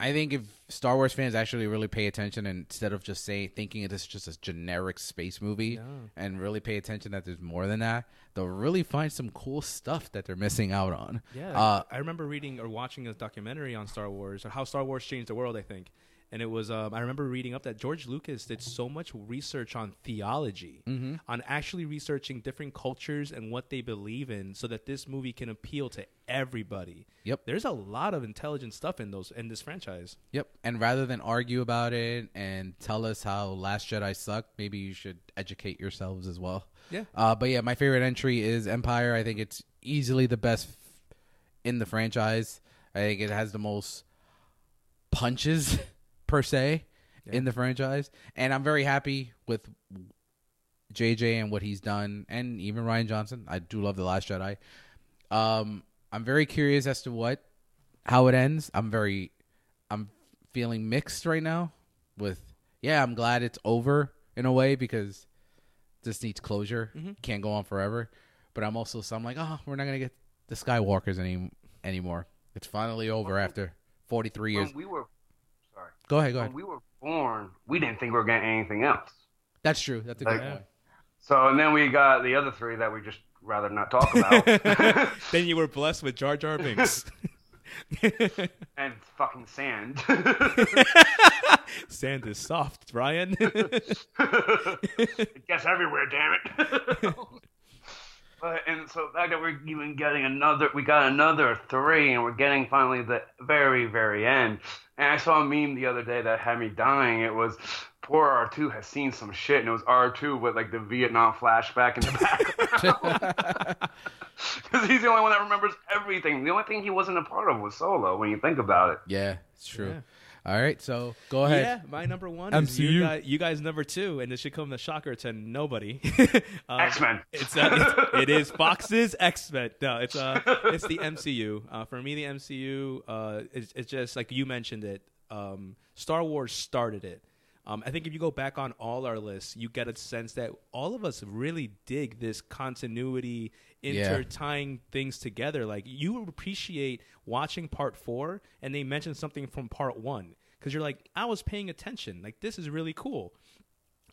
I think if Star Wars fans actually really pay attention and instead of just saying thinking it is just a generic space movie No. and really pay attention that there's more than that, they'll really find some cool stuff that they're missing out on. Yeah, Uh, I remember reading or watching a documentary on Star Wars or how Star Wars changed the world. I think, and it was um, I remember reading up that George Lucas did so much research on theology, Mm-hmm. on actually researching different cultures and what they believe in, so that this movie can appeal to everybody. Yep. There's a lot of intelligent stuff in those in this franchise. Yep. And rather than argue about it and tell us how Last Jedi sucked, maybe you should educate yourselves as well. Yeah. Uh, but yeah, my favorite entry is Empire. I think it's easily the best f- in the franchise. I think it has the most punches per se in the franchise, and I'm very happy with JJ and what he's done, and even Rian Johnson. I do love the Last Jedi. Um, I'm very curious as to what how it ends. I'm very I'm feeling mixed right now with yeah, I'm glad it's over in a way because this needs closure. Can't go on forever. But I'm also some like, oh, we're not gonna get the Skywalkers any anymore. It's finally over after 43 years. When we were, sorry, Go ahead, go ahead. when we were born, we didn't think we were getting anything else. That's true. That's a good Like- point. So, and then we got the other three that we just rather not talk about. then you were blessed with Jar Jar Binks. and fucking sand. Sand is soft, Ryan. it gets everywhere, damn it. But and so the fact that we're even getting another, we got another three, and we're getting finally the very, very end. And I saw a meme the other day that had me dying. It was poor R two has seen some shit, and it was R two with like the Vietnam flashback in the background. because he's the only one that remembers everything. The only thing he wasn't a part of was Solo. When you think about it, Yeah, it's true. Yeah. All right, so go ahead. Yeah, my number one is you guys, you guys number two, and it should come as a shocker to nobody. um, X Men. It's, uh, it's it is Fox's X Men. No, it's uh it's the MCU. Uh, for me, the MCU uh it's, it's just like you mentioned it. Um, Star Wars started it. Um, I think if you go back on all our lists, you get a sense that all of us really dig this continuity, Yeah. intertying things together. Like you appreciate watching part four, and they mention something from part one because you're like, I was paying attention. Like this is really cool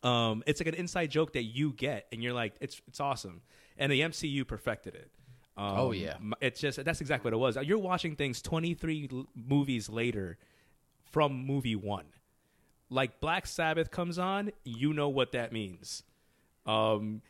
um, it's like an inside joke that you get, and you're like, it's it's awesome. And the MCU perfected it. Um, Oh, yeah. it's just that's exactly what it was. You're watching things 23 l- movies later from movie one. Like Black Sabbath comes on, you know what that means. Um,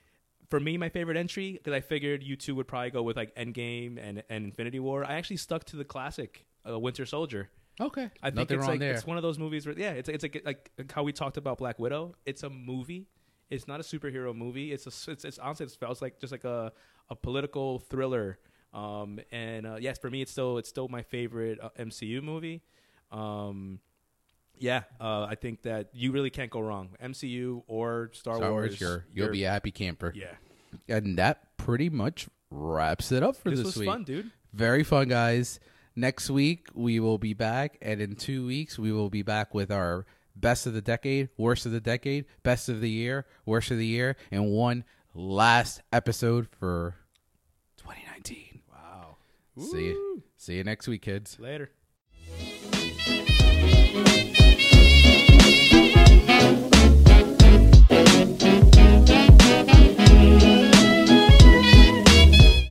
for me, my favorite entry because I figured you two would probably go with like Endgame and and Infinity War. I actually stuck to the classic uh, Winter Soldier. Okay, I think nothing it's wrong like there. it's one of those movies where yeah, it's it's like like how we talked about Black Widow. It's a movie. It's not a superhero movie. It's a it's, it's honestly it feels like just like a a political thriller. Um and uh, yes, for me it's still it's still my favorite uh, MCU movie. Um yeah, uh, I think that you really can't go wrong. MCU or Star, Star Wars. Wars, you're, you'll you're- be a happy camper. yeah. And that pretty much wraps it up for This this, was week. fun, dude. Very fun, guys. Next week, we will be back. And in two weeks, we will be back with our best of the decade, worst of the decade, best of the year, worst of the year, and one last episode for 2019. Wow. Woo. See you. See you next week, kids. Later.